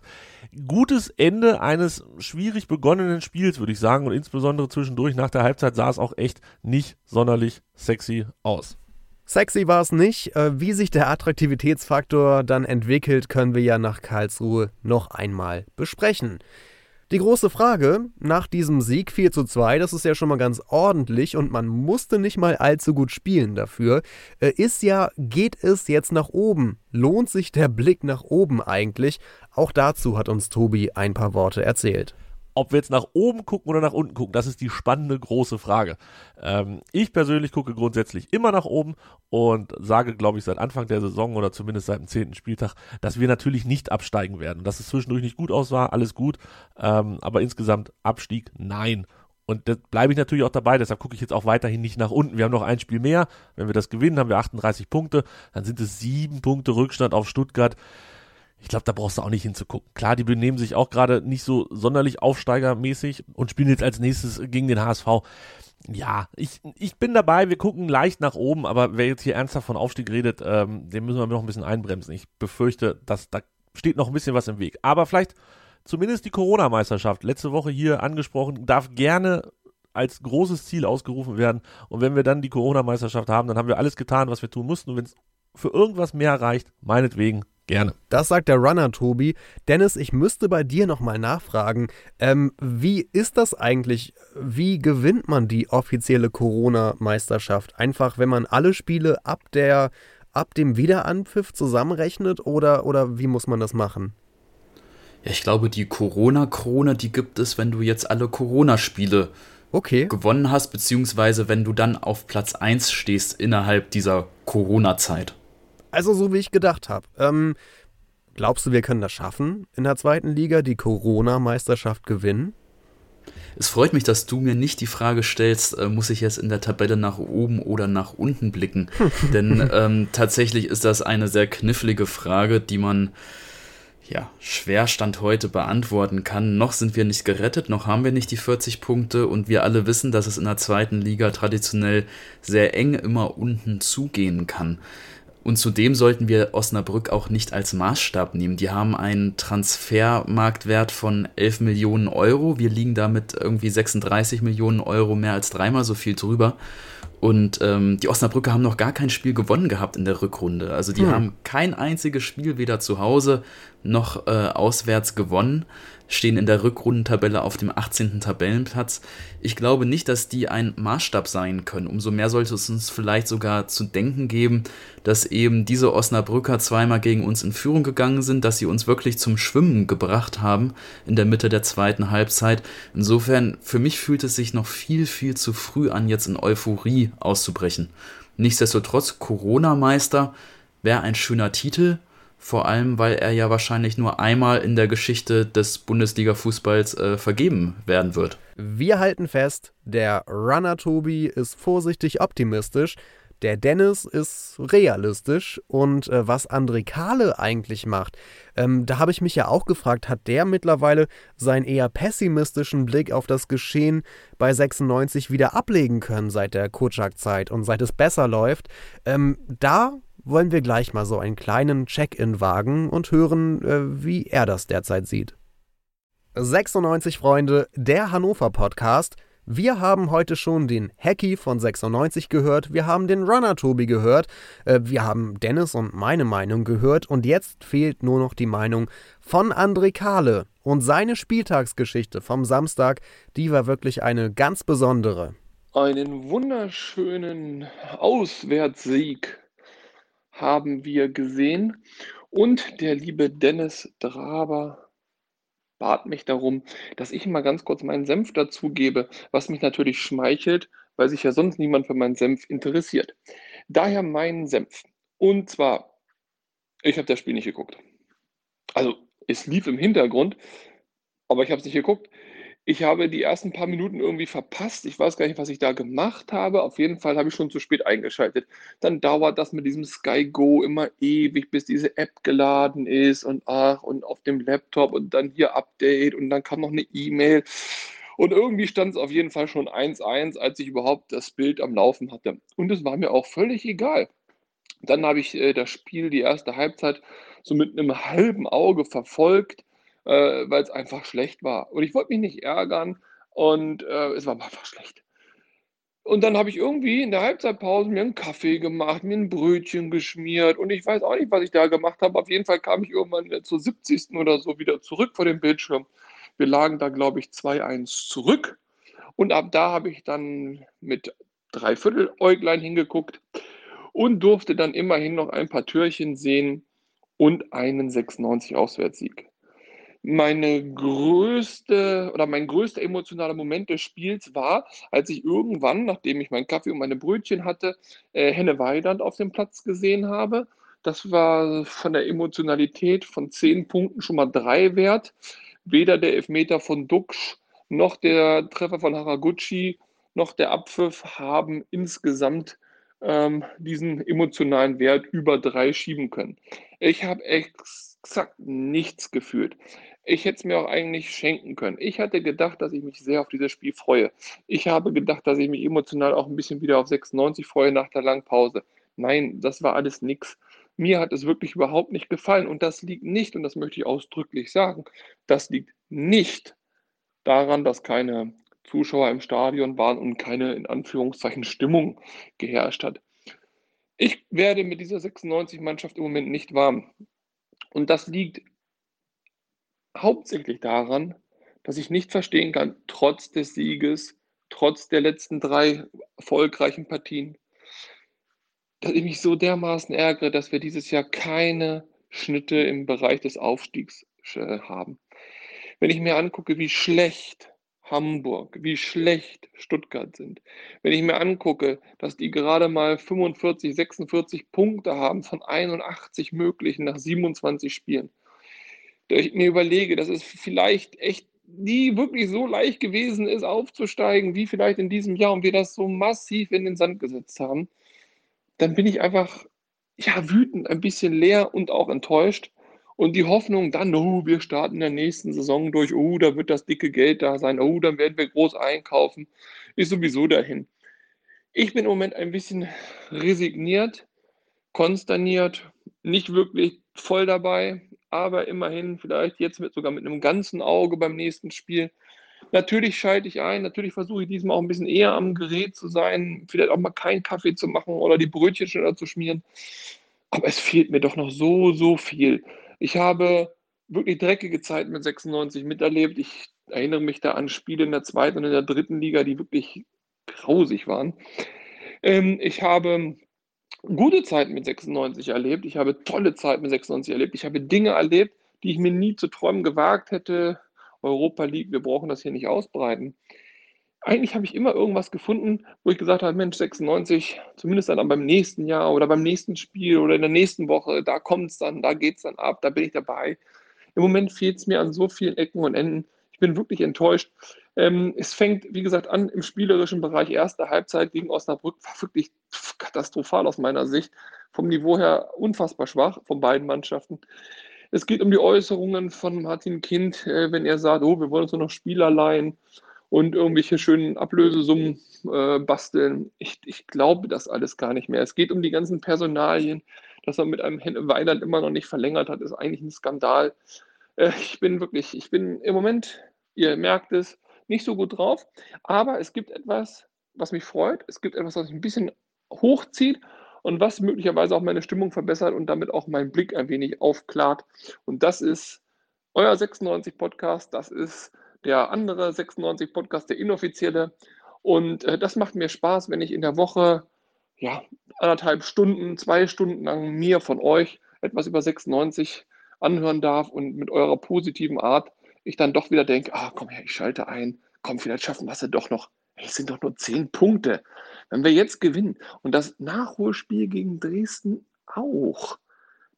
Gutes Ende eines schwierig begonnenen Spiels, würde ich sagen. Und insbesondere zwischendurch nach der Halbzeit sah es auch echt nicht sonderlich sexy aus. Sexy war es nicht. Äh, wie sich der Attraktivitätsfaktor dann entwickelt, können wir ja nach Karlsruhe noch einmal besprechen. Die große Frage nach diesem Sieg 4 zu 2, das ist ja schon mal ganz ordentlich und man musste nicht mal allzu gut spielen dafür, äh, ist ja, geht es jetzt nach oben? Lohnt sich der Blick nach oben eigentlich? Auch dazu hat uns Tobi ein paar Worte erzählt. Ob wir jetzt nach oben gucken oder nach unten gucken, das ist die spannende große Frage. Ähm, ich persönlich gucke grundsätzlich immer nach oben und sage, glaube ich, seit Anfang der Saison oder zumindest seit dem zehnten Spieltag, dass wir natürlich nicht absteigen werden. Dass es zwischendurch nicht gut aus war, alles gut, ähm, aber insgesamt Abstieg, nein. Und da bleibe ich natürlich auch dabei, deshalb gucke ich jetzt auch weiterhin nicht nach unten. Wir haben noch ein Spiel mehr. Wenn wir das gewinnen, haben wir 38 Punkte. Dann sind es sieben Punkte Rückstand auf Stuttgart ich glaube, da brauchst du auch nicht hinzugucken. Klar, die benehmen sich auch gerade nicht so sonderlich aufsteigermäßig und spielen jetzt als nächstes gegen den HSV. Ja, ich, ich bin dabei, wir gucken leicht nach oben, aber wer jetzt hier ernsthaft von Aufstieg redet, ähm, den müssen wir noch ein bisschen einbremsen. Ich befürchte, dass da steht noch ein bisschen was im Weg. Aber vielleicht zumindest die Corona-Meisterschaft, letzte Woche hier angesprochen, darf gerne als großes Ziel ausgerufen werden. Und wenn wir dann die Corona-Meisterschaft haben, dann haben wir alles getan, was wir tun mussten. Und wenn es für irgendwas mehr reicht, meinetwegen Gerne. Das sagt der Runner Tobi. Dennis, ich müsste bei dir nochmal nachfragen. Ähm, wie ist das eigentlich? Wie gewinnt man die offizielle Corona-Meisterschaft? Einfach, wenn man alle Spiele ab, der, ab dem Wiederanpfiff zusammenrechnet oder, oder wie muss man das machen? Ja, ich glaube, die Corona-Krone, die gibt es, wenn du jetzt alle Corona-Spiele okay. gewonnen hast, beziehungsweise wenn du dann auf Platz 1 stehst innerhalb dieser Corona-Zeit. Also so wie ich gedacht habe. Ähm, glaubst du, wir können das schaffen, in der zweiten Liga die Corona-Meisterschaft gewinnen? Es freut mich, dass du mir nicht die Frage stellst, äh, muss ich jetzt in der Tabelle nach oben oder nach unten blicken? (laughs) Denn ähm, tatsächlich ist das eine sehr knifflige Frage, die man ja schwer Stand heute beantworten kann. Noch sind wir nicht gerettet, noch haben wir nicht die 40 Punkte und wir alle wissen, dass es in der zweiten Liga traditionell sehr eng immer unten zugehen kann. Und zudem sollten wir Osnabrück auch nicht als Maßstab nehmen. Die haben einen Transfermarktwert von 11 Millionen Euro. Wir liegen damit irgendwie 36 Millionen Euro mehr als dreimal so viel drüber. Und ähm, die Osnabrücker haben noch gar kein Spiel gewonnen gehabt in der Rückrunde. Also die hm. haben kein einziges Spiel weder zu Hause noch äh, auswärts gewonnen stehen in der Rückrundentabelle auf dem 18. Tabellenplatz. Ich glaube nicht, dass die ein Maßstab sein können. Umso mehr sollte es uns vielleicht sogar zu denken geben, dass eben diese Osnabrücker zweimal gegen uns in Führung gegangen sind, dass sie uns wirklich zum Schwimmen gebracht haben in der Mitte der zweiten Halbzeit. Insofern, für mich fühlt es sich noch viel, viel zu früh an, jetzt in Euphorie auszubrechen. Nichtsdestotrotz, Corona-Meister wäre ein schöner Titel vor allem, weil er ja wahrscheinlich nur einmal in der Geschichte des Bundesliga-Fußballs äh, vergeben werden wird. Wir halten fest, der Runner Tobi ist vorsichtig optimistisch, der Dennis ist realistisch und äh, was André Kahle eigentlich macht, ähm, da habe ich mich ja auch gefragt, hat der mittlerweile seinen eher pessimistischen Blick auf das Geschehen bei 96 wieder ablegen können seit der Kutschak-Zeit und seit es besser läuft? Ähm, da wollen wir gleich mal so einen kleinen Check-in wagen und hören, äh, wie er das derzeit sieht. 96 Freunde, der Hannover Podcast. Wir haben heute schon den Hacky von 96 gehört, wir haben den Runner Tobi gehört, äh, wir haben Dennis und meine Meinung gehört und jetzt fehlt nur noch die Meinung von André Kahle. Und seine Spieltagsgeschichte vom Samstag, die war wirklich eine ganz besondere. Einen wunderschönen Auswärtssieg haben wir gesehen. Und der liebe Dennis Draber bat mich darum, dass ich mal ganz kurz meinen Senf dazugebe, was mich natürlich schmeichelt, weil sich ja sonst niemand für meinen Senf interessiert. Daher meinen Senf. Und zwar, ich habe das Spiel nicht geguckt. Also, es lief im Hintergrund, aber ich habe es nicht geguckt. Ich habe die ersten paar Minuten irgendwie verpasst. Ich weiß gar nicht, was ich da gemacht habe. Auf jeden Fall habe ich schon zu spät eingeschaltet. Dann dauert das mit diesem Sky Go immer ewig, bis diese App geladen ist und ach, und auf dem Laptop und dann hier Update und dann kam noch eine E-Mail. Und irgendwie stand es auf jeden Fall schon 1-1, als ich überhaupt das Bild am Laufen hatte. Und es war mir auch völlig egal. Dann habe ich äh, das Spiel, die erste Halbzeit, so mit einem halben Auge verfolgt äh, weil es einfach schlecht war. Und ich wollte mich nicht ärgern und äh, es war einfach schlecht. Und dann habe ich irgendwie in der Halbzeitpause mir einen Kaffee gemacht, mir ein Brötchen geschmiert und ich weiß auch nicht, was ich da gemacht habe. Auf jeden Fall kam ich irgendwann zur 70. oder so wieder zurück vor dem Bildschirm. Wir lagen da, glaube ich, 2-1 zurück. Und ab da habe ich dann mit dreiviertel Äuglein hingeguckt und durfte dann immerhin noch ein paar Türchen sehen und einen 96 Auswärtssieg meine größte oder mein größter emotionaler Moment des Spiels war, als ich irgendwann, nachdem ich meinen Kaffee und meine Brötchen hatte, äh, Henne Weidand auf dem Platz gesehen habe. Das war von der Emotionalität von zehn Punkten schon mal drei wert. Weder der Elfmeter von Duxch noch der Treffer von Haraguchi noch der Abpfiff haben insgesamt ähm, diesen emotionalen Wert über drei schieben können. Ich habe exakt nichts gefühlt. Ich hätte es mir auch eigentlich schenken können. Ich hatte gedacht, dass ich mich sehr auf dieses Spiel freue. Ich habe gedacht, dass ich mich emotional auch ein bisschen wieder auf 96 freue nach der langen Pause. Nein, das war alles nichts. Mir hat es wirklich überhaupt nicht gefallen und das liegt nicht, und das möchte ich ausdrücklich sagen, das liegt nicht daran, dass keine Zuschauer im Stadion waren und keine in Anführungszeichen Stimmung geherrscht hat. Ich werde mit dieser 96-Mannschaft im Moment nicht warm. Und das liegt hauptsächlich daran, dass ich nicht verstehen kann, trotz des Sieges, trotz der letzten drei erfolgreichen Partien, dass ich mich so dermaßen ärgere, dass wir dieses Jahr keine Schnitte im Bereich des Aufstiegs äh, haben. Wenn ich mir angucke, wie schlecht Hamburg, wie schlecht Stuttgart sind, wenn ich mir angucke, dass die gerade mal 45, 46 Punkte haben von 81 möglichen nach 27 Spielen, ich mir überlege, dass es vielleicht echt nie wirklich so leicht gewesen ist, aufzusteigen, wie vielleicht in diesem Jahr und wir das so massiv in den Sand gesetzt haben, dann bin ich einfach ja, wütend, ein bisschen leer und auch enttäuscht. Und die Hoffnung dann, oh, wir starten in der nächsten Saison durch, oh, da wird das dicke Geld da sein, oh, dann werden wir groß einkaufen, ist sowieso dahin. Ich bin im Moment ein bisschen resigniert, konsterniert, nicht wirklich voll dabei aber immerhin vielleicht jetzt mit, sogar mit einem ganzen Auge beim nächsten Spiel. Natürlich schalte ich ein, natürlich versuche ich diesmal auch ein bisschen eher am Gerät zu sein, vielleicht auch mal keinen Kaffee zu machen oder die Brötchen schneller zu schmieren. Aber es fehlt mir doch noch so, so viel. Ich habe wirklich dreckige Zeiten mit 96 miterlebt. Ich erinnere mich da an Spiele in der zweiten und in der dritten Liga, die wirklich grausig waren. Ähm, ich habe gute Zeiten mit 96 erlebt. Ich habe tolle Zeiten mit 96 erlebt. Ich habe Dinge erlebt, die ich mir nie zu träumen gewagt hätte. Europa League, wir brauchen das hier nicht ausbreiten. Eigentlich habe ich immer irgendwas gefunden, wo ich gesagt habe, Mensch, 96, zumindest dann beim nächsten Jahr oder beim nächsten Spiel oder in der nächsten Woche, da kommt es dann, da geht es dann ab, da bin ich dabei. Im Moment fehlt es mir an so vielen Ecken und Enden. Ich bin wirklich enttäuscht. Ähm, es fängt, wie gesagt, an im spielerischen Bereich. Erste Halbzeit gegen Osnabrück war wirklich katastrophal aus meiner Sicht. Vom Niveau her unfassbar schwach von beiden Mannschaften. Es geht um die Äußerungen von Martin Kind, äh, wenn er sagt, oh, wir wollen uns nur noch Spieler leihen und irgendwelche schönen Ablösesummen äh, basteln. Ich, ich glaube das alles gar nicht mehr. Es geht um die ganzen Personalien. Dass er mit einem Weiland immer noch nicht verlängert hat, ist eigentlich ein Skandal. Äh, ich bin wirklich, ich bin im Moment, ihr merkt es, nicht so gut drauf. Aber es gibt etwas, was mich freut. Es gibt etwas, was mich ein bisschen hochzieht und was möglicherweise auch meine Stimmung verbessert und damit auch meinen Blick ein wenig aufklart. Und das ist euer 96 Podcast. Das ist der andere 96 Podcast, der inoffizielle. Und äh, das macht mir Spaß, wenn ich in der Woche ja, anderthalb Stunden, zwei Stunden lang mir von euch etwas über 96 anhören darf und mit eurer positiven Art ich dann doch wieder denke, ah, komm her, ich schalte ein, komm, vielleicht schaffen wir es ja doch noch. Hey, es sind doch nur zehn Punkte. Wenn wir jetzt gewinnen und das Nachholspiel gegen Dresden auch,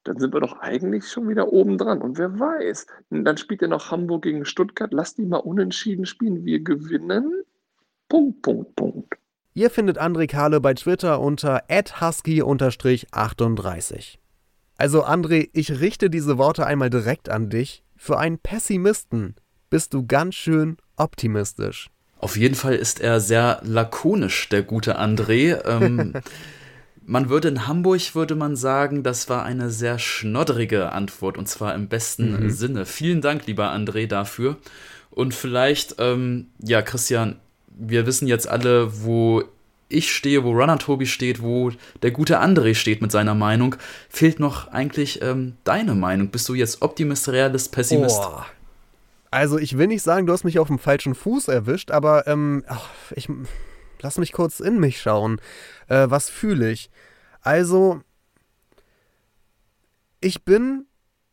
dann sind wir doch eigentlich schon wieder oben dran. Und wer weiß, dann spielt ja noch Hamburg gegen Stuttgart. Lass die mal unentschieden spielen. Wir gewinnen. Punkt, Punkt, Punkt. Ihr findet André Kahle bei Twitter unter husky-38. Also André, ich richte diese Worte einmal direkt an dich. Für einen Pessimisten bist du ganz schön optimistisch. Auf jeden Fall ist er sehr lakonisch, der gute André. Ähm, (laughs) man würde in Hamburg, würde man sagen, das war eine sehr schnodderige Antwort und zwar im besten mhm. Sinne. Vielen Dank, lieber André, dafür. Und vielleicht, ähm, ja, Christian, wir wissen jetzt alle, wo ich stehe, wo Runner Tobi steht, wo der gute André steht mit seiner Meinung. Fehlt noch eigentlich ähm, deine Meinung. Bist du jetzt Optimist, Realist, Pessimist? Oh. Also ich will nicht sagen, du hast mich auf dem falschen Fuß erwischt, aber ähm, ach, ich lass mich kurz in mich schauen. Äh, was fühle ich? Also ich bin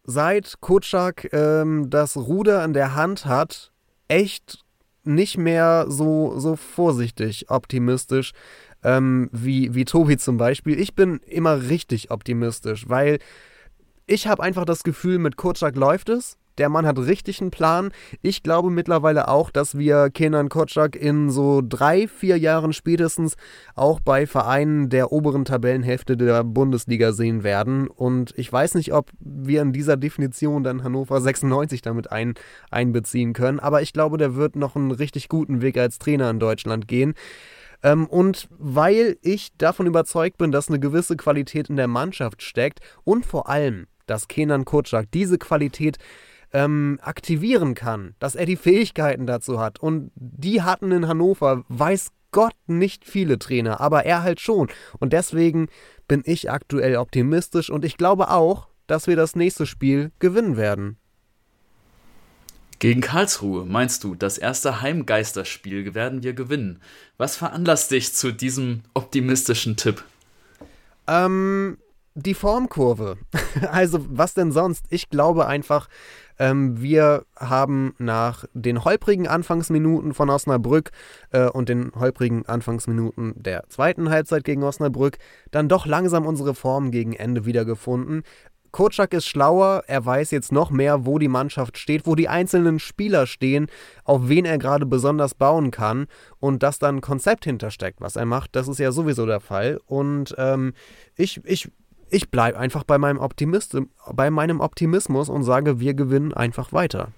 seit Kutschak ähm, das Ruder in der Hand hat, echt nicht mehr so, so vorsichtig optimistisch ähm, wie, wie Tobi zum Beispiel. Ich bin immer richtig optimistisch, weil ich habe einfach das Gefühl, mit Kotschak läuft es. Der Mann hat richtig einen Plan. Ich glaube mittlerweile auch, dass wir Kenan Kotschak in so drei, vier Jahren spätestens auch bei Vereinen der oberen Tabellenhälfte der Bundesliga sehen werden. Und ich weiß nicht, ob wir in dieser Definition dann Hannover 96 damit ein, einbeziehen können. Aber ich glaube, der wird noch einen richtig guten Weg als Trainer in Deutschland gehen. Ähm, und weil ich davon überzeugt bin, dass eine gewisse Qualität in der Mannschaft steckt und vor allem, dass Kenan Kotschak diese Qualität ähm, aktivieren kann, dass er die Fähigkeiten dazu hat. Und die hatten in Hannover, weiß Gott, nicht viele Trainer, aber er halt schon. Und deswegen bin ich aktuell optimistisch und ich glaube auch, dass wir das nächste Spiel gewinnen werden. Gegen Karlsruhe, meinst du, das erste Heimgeisterspiel werden wir gewinnen. Was veranlasst dich zu diesem optimistischen Tipp? Ähm, die Formkurve. (laughs) also, was denn sonst? Ich glaube einfach, ähm, wir haben nach den holprigen Anfangsminuten von Osnabrück äh, und den holprigen Anfangsminuten der zweiten Halbzeit gegen Osnabrück dann doch langsam unsere Form gegen Ende wiedergefunden. Kotschak ist schlauer, er weiß jetzt noch mehr, wo die Mannschaft steht, wo die einzelnen Spieler stehen, auf wen er gerade besonders bauen kann und dass dann ein Konzept hintersteckt, was er macht, das ist ja sowieso der Fall. Und ähm, ich, ich ich bleibe einfach bei meinem, Optimist, bei meinem Optimismus und sage, wir gewinnen einfach weiter.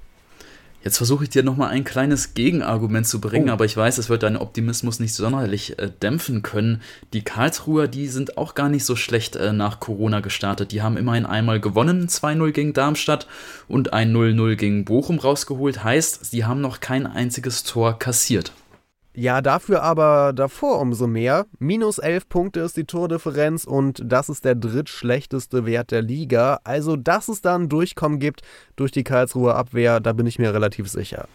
Jetzt versuche ich dir nochmal ein kleines Gegenargument zu bringen, oh. aber ich weiß, es wird deinen Optimismus nicht sonderlich äh, dämpfen können. Die Karlsruher, die sind auch gar nicht so schlecht äh, nach Corona gestartet. Die haben immerhin einmal gewonnen, 2-0 gegen Darmstadt und ein 0-0 gegen Bochum rausgeholt. Heißt, sie haben noch kein einziges Tor kassiert. Ja, dafür aber davor umso mehr. Minus 11 Punkte ist die Tordifferenz und das ist der drittschlechteste Wert der Liga. Also, dass es da ein Durchkommen gibt durch die Karlsruher Abwehr, da bin ich mir relativ sicher.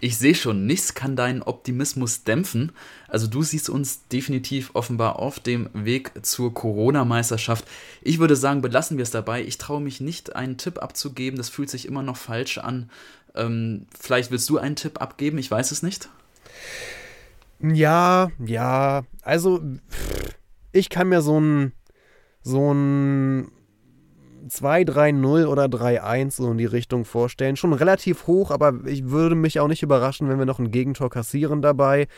Ich sehe schon, nichts kann deinen Optimismus dämpfen. Also du siehst uns definitiv offenbar auf dem Weg zur Corona-Meisterschaft. Ich würde sagen, belassen wir es dabei. Ich traue mich nicht, einen Tipp abzugeben. Das fühlt sich immer noch falsch an. Ähm, vielleicht willst du einen Tipp abgeben, ich weiß es nicht. Ja, ja. Also, ich kann mir so ein, so ein 2-3-0 oder 3-1 so in die Richtung vorstellen. Schon relativ hoch, aber ich würde mich auch nicht überraschen, wenn wir noch ein Gegentor kassieren dabei.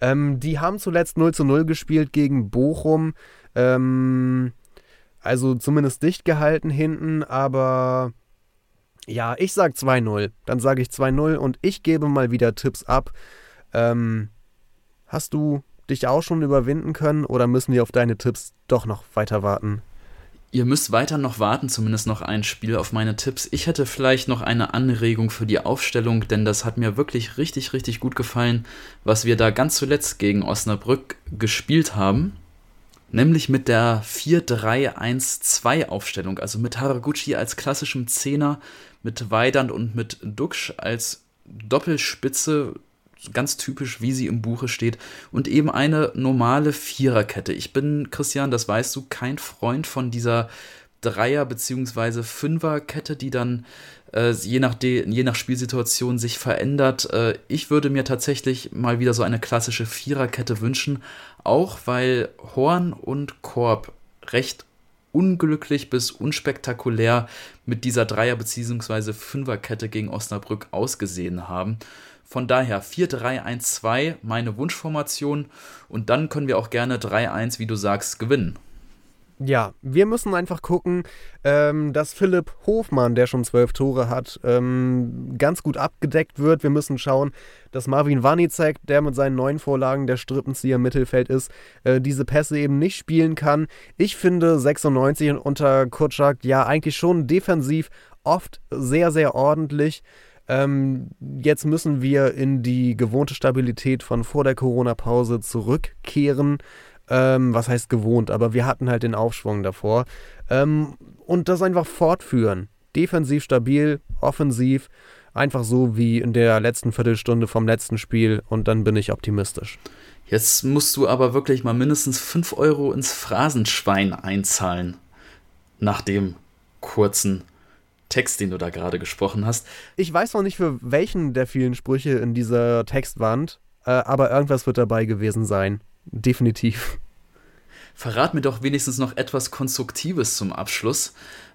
Ähm, die haben zuletzt 0 zu 0 gespielt gegen Bochum. Ähm, also zumindest dicht gehalten hinten, aber ja, ich sag 2-0. Dann sage ich 2-0 und ich gebe mal wieder Tipps ab. Ähm, hast du dich auch schon überwinden können oder müssen wir auf deine Tipps doch noch weiter warten? Ihr müsst weiter noch warten, zumindest noch ein Spiel auf meine Tipps. Ich hätte vielleicht noch eine Anregung für die Aufstellung, denn das hat mir wirklich richtig, richtig gut gefallen, was wir da ganz zuletzt gegen Osnabrück gespielt haben. Nämlich mit der 4-3-1-2 Aufstellung, also mit Haraguchi als klassischem Zehner, mit Weidand und mit Duxch als Doppelspitze ganz typisch, wie sie im Buche steht, und eben eine normale Viererkette. Ich bin, Christian, das weißt du, kein Freund von dieser Dreier- bzw. Fünferkette, die dann äh, je, nach je nach Spielsituation sich verändert. Äh, ich würde mir tatsächlich mal wieder so eine klassische Viererkette wünschen, auch weil Horn und Korb recht unglücklich bis unspektakulär mit dieser Dreier- bzw. Fünferkette gegen Osnabrück ausgesehen haben. Von daher 4-3-1-2 meine Wunschformation und dann können wir auch gerne 3-1, wie du sagst, gewinnen. Ja, wir müssen einfach gucken, ähm, dass Philipp Hofmann, der schon zwölf Tore hat, ähm, ganz gut abgedeckt wird. Wir müssen schauen, dass Marvin Wanicek, der mit seinen neuen Vorlagen der Strippenzieher im Mittelfeld ist, äh, diese Pässe eben nicht spielen kann. Ich finde 96 unter Kutschak ja eigentlich schon defensiv oft sehr, sehr ordentlich. Ähm, jetzt müssen wir in die gewohnte Stabilität von vor der Corona-Pause zurückkehren. Ähm, was heißt gewohnt, aber wir hatten halt den Aufschwung davor. Ähm, und das einfach fortführen. Defensiv stabil, offensiv, einfach so wie in der letzten Viertelstunde vom letzten Spiel und dann bin ich optimistisch. Jetzt musst du aber wirklich mal mindestens 5 Euro ins Phrasenschwein einzahlen. Nach dem kurzen Text, den du da gerade gesprochen hast. Ich weiß noch nicht, für welchen der vielen Sprüche in dieser Textwand, äh, aber irgendwas wird dabei gewesen sein. Definitiv. Verrat mir doch wenigstens noch etwas Konstruktives zum Abschluss.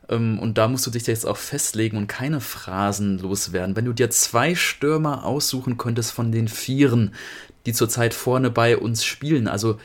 Ähm, und da musst du dich jetzt auch festlegen und keine Phrasen loswerden. Wenn du dir zwei Stürmer aussuchen könntest von den Vieren, die zurzeit vorne bei uns spielen, also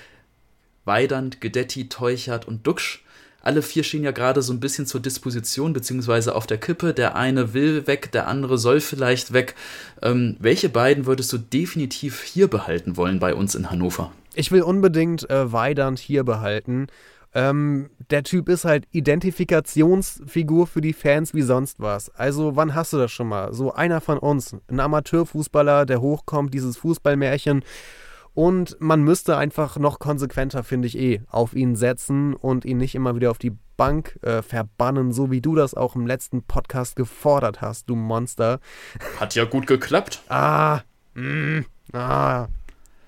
Weidand, Gedetti, Teuchert und Duxch, alle vier stehen ja gerade so ein bisschen zur Disposition, beziehungsweise auf der Kippe. Der eine will weg, der andere soll vielleicht weg. Ähm, welche beiden würdest du definitiv hier behalten wollen bei uns in Hannover? Ich will unbedingt äh, Weidand hier behalten. Ähm, der Typ ist halt Identifikationsfigur für die Fans wie sonst was. Also, wann hast du das schon mal? So einer von uns, ein Amateurfußballer, der hochkommt, dieses Fußballmärchen. Und man müsste einfach noch konsequenter, finde ich eh, auf ihn setzen und ihn nicht immer wieder auf die Bank äh, verbannen, so wie du das auch im letzten Podcast gefordert hast, du Monster. Hat ja gut geklappt. Ah, mh, ah,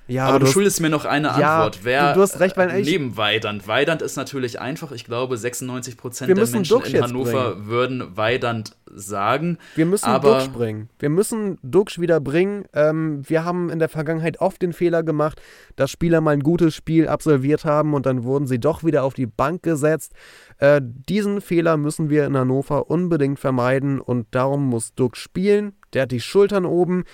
ja, aber du, schuldest mir noch eine Antwort. Wer du, du hast recht, weil ich, neben Weidand. Weidand ist natürlich einfach. Ich glaube, 96 Prozent der Menschen in Hannover bringen. würden Weidand sagen. Wir müssen aber Dux bringen. Wir müssen Dux wieder bringen. Ähm, wir haben in der Vergangenheit oft den Fehler gemacht, dass Spieler mal ein gutes Spiel absolviert haben und dann wurden sie doch wieder auf die Bank gesetzt. Äh, diesen Fehler müssen wir in Hannover unbedingt vermeiden und darum muss Dux spielen. Der hat die Schultern oben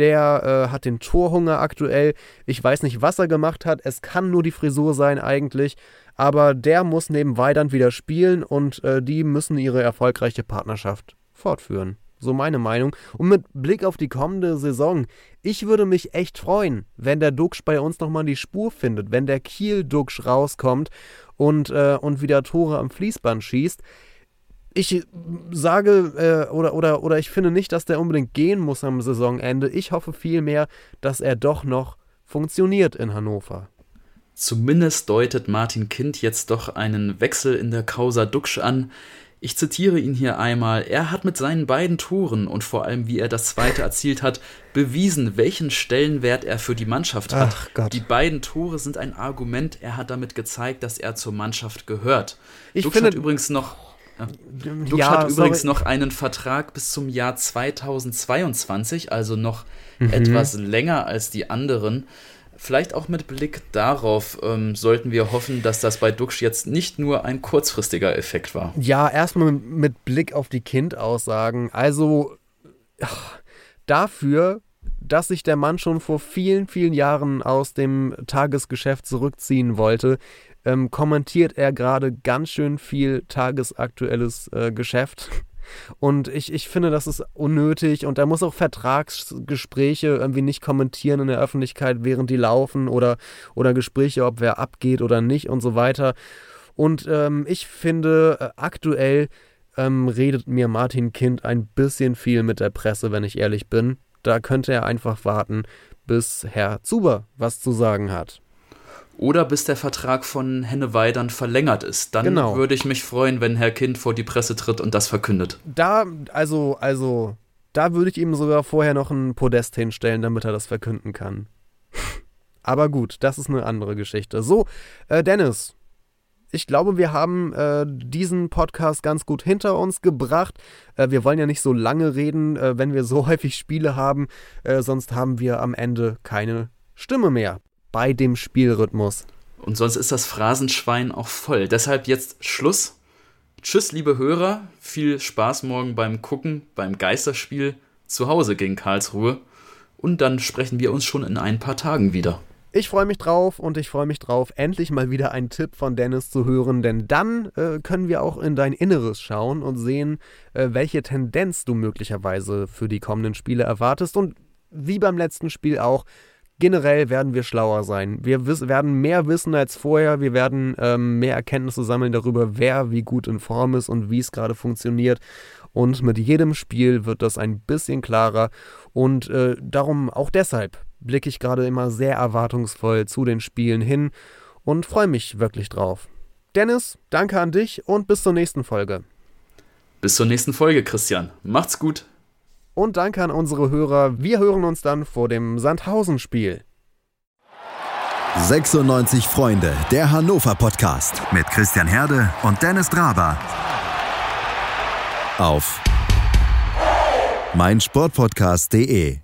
der äh, hat den Torhunger aktuell. Ich weiß nicht, was er gemacht hat. Es kann nur die Frisur sein eigentlich. Aber der muss neben Weidand wieder spielen und äh, die müssen ihre erfolgreiche Partnerschaft fortführen. So meine Meinung. Und mit Blick auf die kommende Saison, ich würde mich echt freuen, wenn der Duxch bei uns nochmal die Spur findet, wenn der Kiel-Duxch rauskommt und, äh, und wieder Tore am Fließband schießt ich sage äh, oder, oder, oder ich finde nicht, dass der unbedingt gehen muss am Saisonende. Ich hoffe vielmehr, dass er doch noch funktioniert in Hannover. Zumindest deutet Martin Kind jetzt doch einen Wechsel in der Causa Duxch an. Ich zitiere ihn hier einmal. Er hat mit seinen beiden Toren und vor allem, wie er das zweite erzielt hat, bewiesen, welchen Stellenwert er für die Mannschaft hat. Die beiden Tore sind ein Argument. Er hat damit gezeigt, dass er zur Mannschaft gehört. Ich Duxch finde, hat übrigens noch Duxch ja, hat übrigens noch einen Vertrag bis zum Jahr 2022, also noch mhm. etwas länger als die anderen. Vielleicht auch mit Blick darauf ähm, sollten wir hoffen, dass das bei Duxch jetzt nicht nur ein kurzfristiger Effekt war. Ja, erstmal mit Blick auf die Kind-Aussagen. Also ach, dafür, dass sich der Mann schon vor vielen, vielen Jahren aus dem Tagesgeschäft zurückziehen wollte, ähm, kommentiert er gerade ganz schön viel tagesaktuelles äh, Geschäft. (laughs) Und ich, ich finde, das ist unnötig und er muss auch Vertragsgespräche irgendwie nicht kommentieren in der Öffentlichkeit, während die laufen oder, oder Gespräche, ob wer abgeht oder nicht und so weiter. Und ähm, ich finde, äh, aktuell ähm, redet mir Martin Kind ein bisschen viel mit der Presse, wenn ich ehrlich bin. Da könnte er einfach warten, bis Herr Zuber was zu sagen hat oder bis der Vertrag von Henne Weidern verlängert ist. Dann genau. würde ich mich freuen, wenn Herr Kind vor die Presse tritt und das verkündet. Da, also, also, da würde ich ihm sogar vorher noch ein Podest hinstellen, damit er das verkünden kann. (laughs) Aber gut, das ist eine andere Geschichte. So, äh, Dennis, ich glaube, wir haben äh, diesen Podcast ganz gut hinter uns gebracht. Äh, wir wollen ja nicht so lange reden, äh, wenn wir so (laughs) häufig Spiele haben, äh, sonst haben wir am Ende keine Stimme mehr bei dem Spielrhythmus. Und sonst ist das Phrasenschwein auch voll. Deshalb jetzt Schluss. Tschüss, liebe Hörer. Viel Spaß morgen beim Gucken, beim Geisterspiel zu Hause gegen Karlsruhe. Und dann sprechen wir uns schon in ein paar Tagen wieder. Ich freue mich drauf und ich freue mich drauf, endlich mal wieder einen Tipp von Dennis zu hören, denn dann äh, können wir auch in dein Inneres schauen und sehen, äh, welche Tendenz du möglicherweise für die kommenden Spiele erwartest und wie beim letzten Spiel auch, generell werden wir schlauer sein. Wir werden mehr wissen als vorher, wir werden ähm, mehr Erkenntnisse sammeln darüber, wer wie gut in Form ist und wie es gerade funktioniert. Und mit jedem Spiel wird das ein bisschen klarer und äh, darum auch deshalb blicke ich gerade immer sehr erwartungsvoll zu den Spielen hin und freue mich wirklich drauf. Dennis, danke an dich und bis zur nächsten Folge. Bis zur nächsten Folge, Christian. Macht's gut. Und danke an unsere Hörer. Wir hören uns dann vor dem Sandhausen-Spiel. 96 Freunde, der Hannover Podcast mit Christian Herde und Dennis Draber. Auf meinsportpodcast.de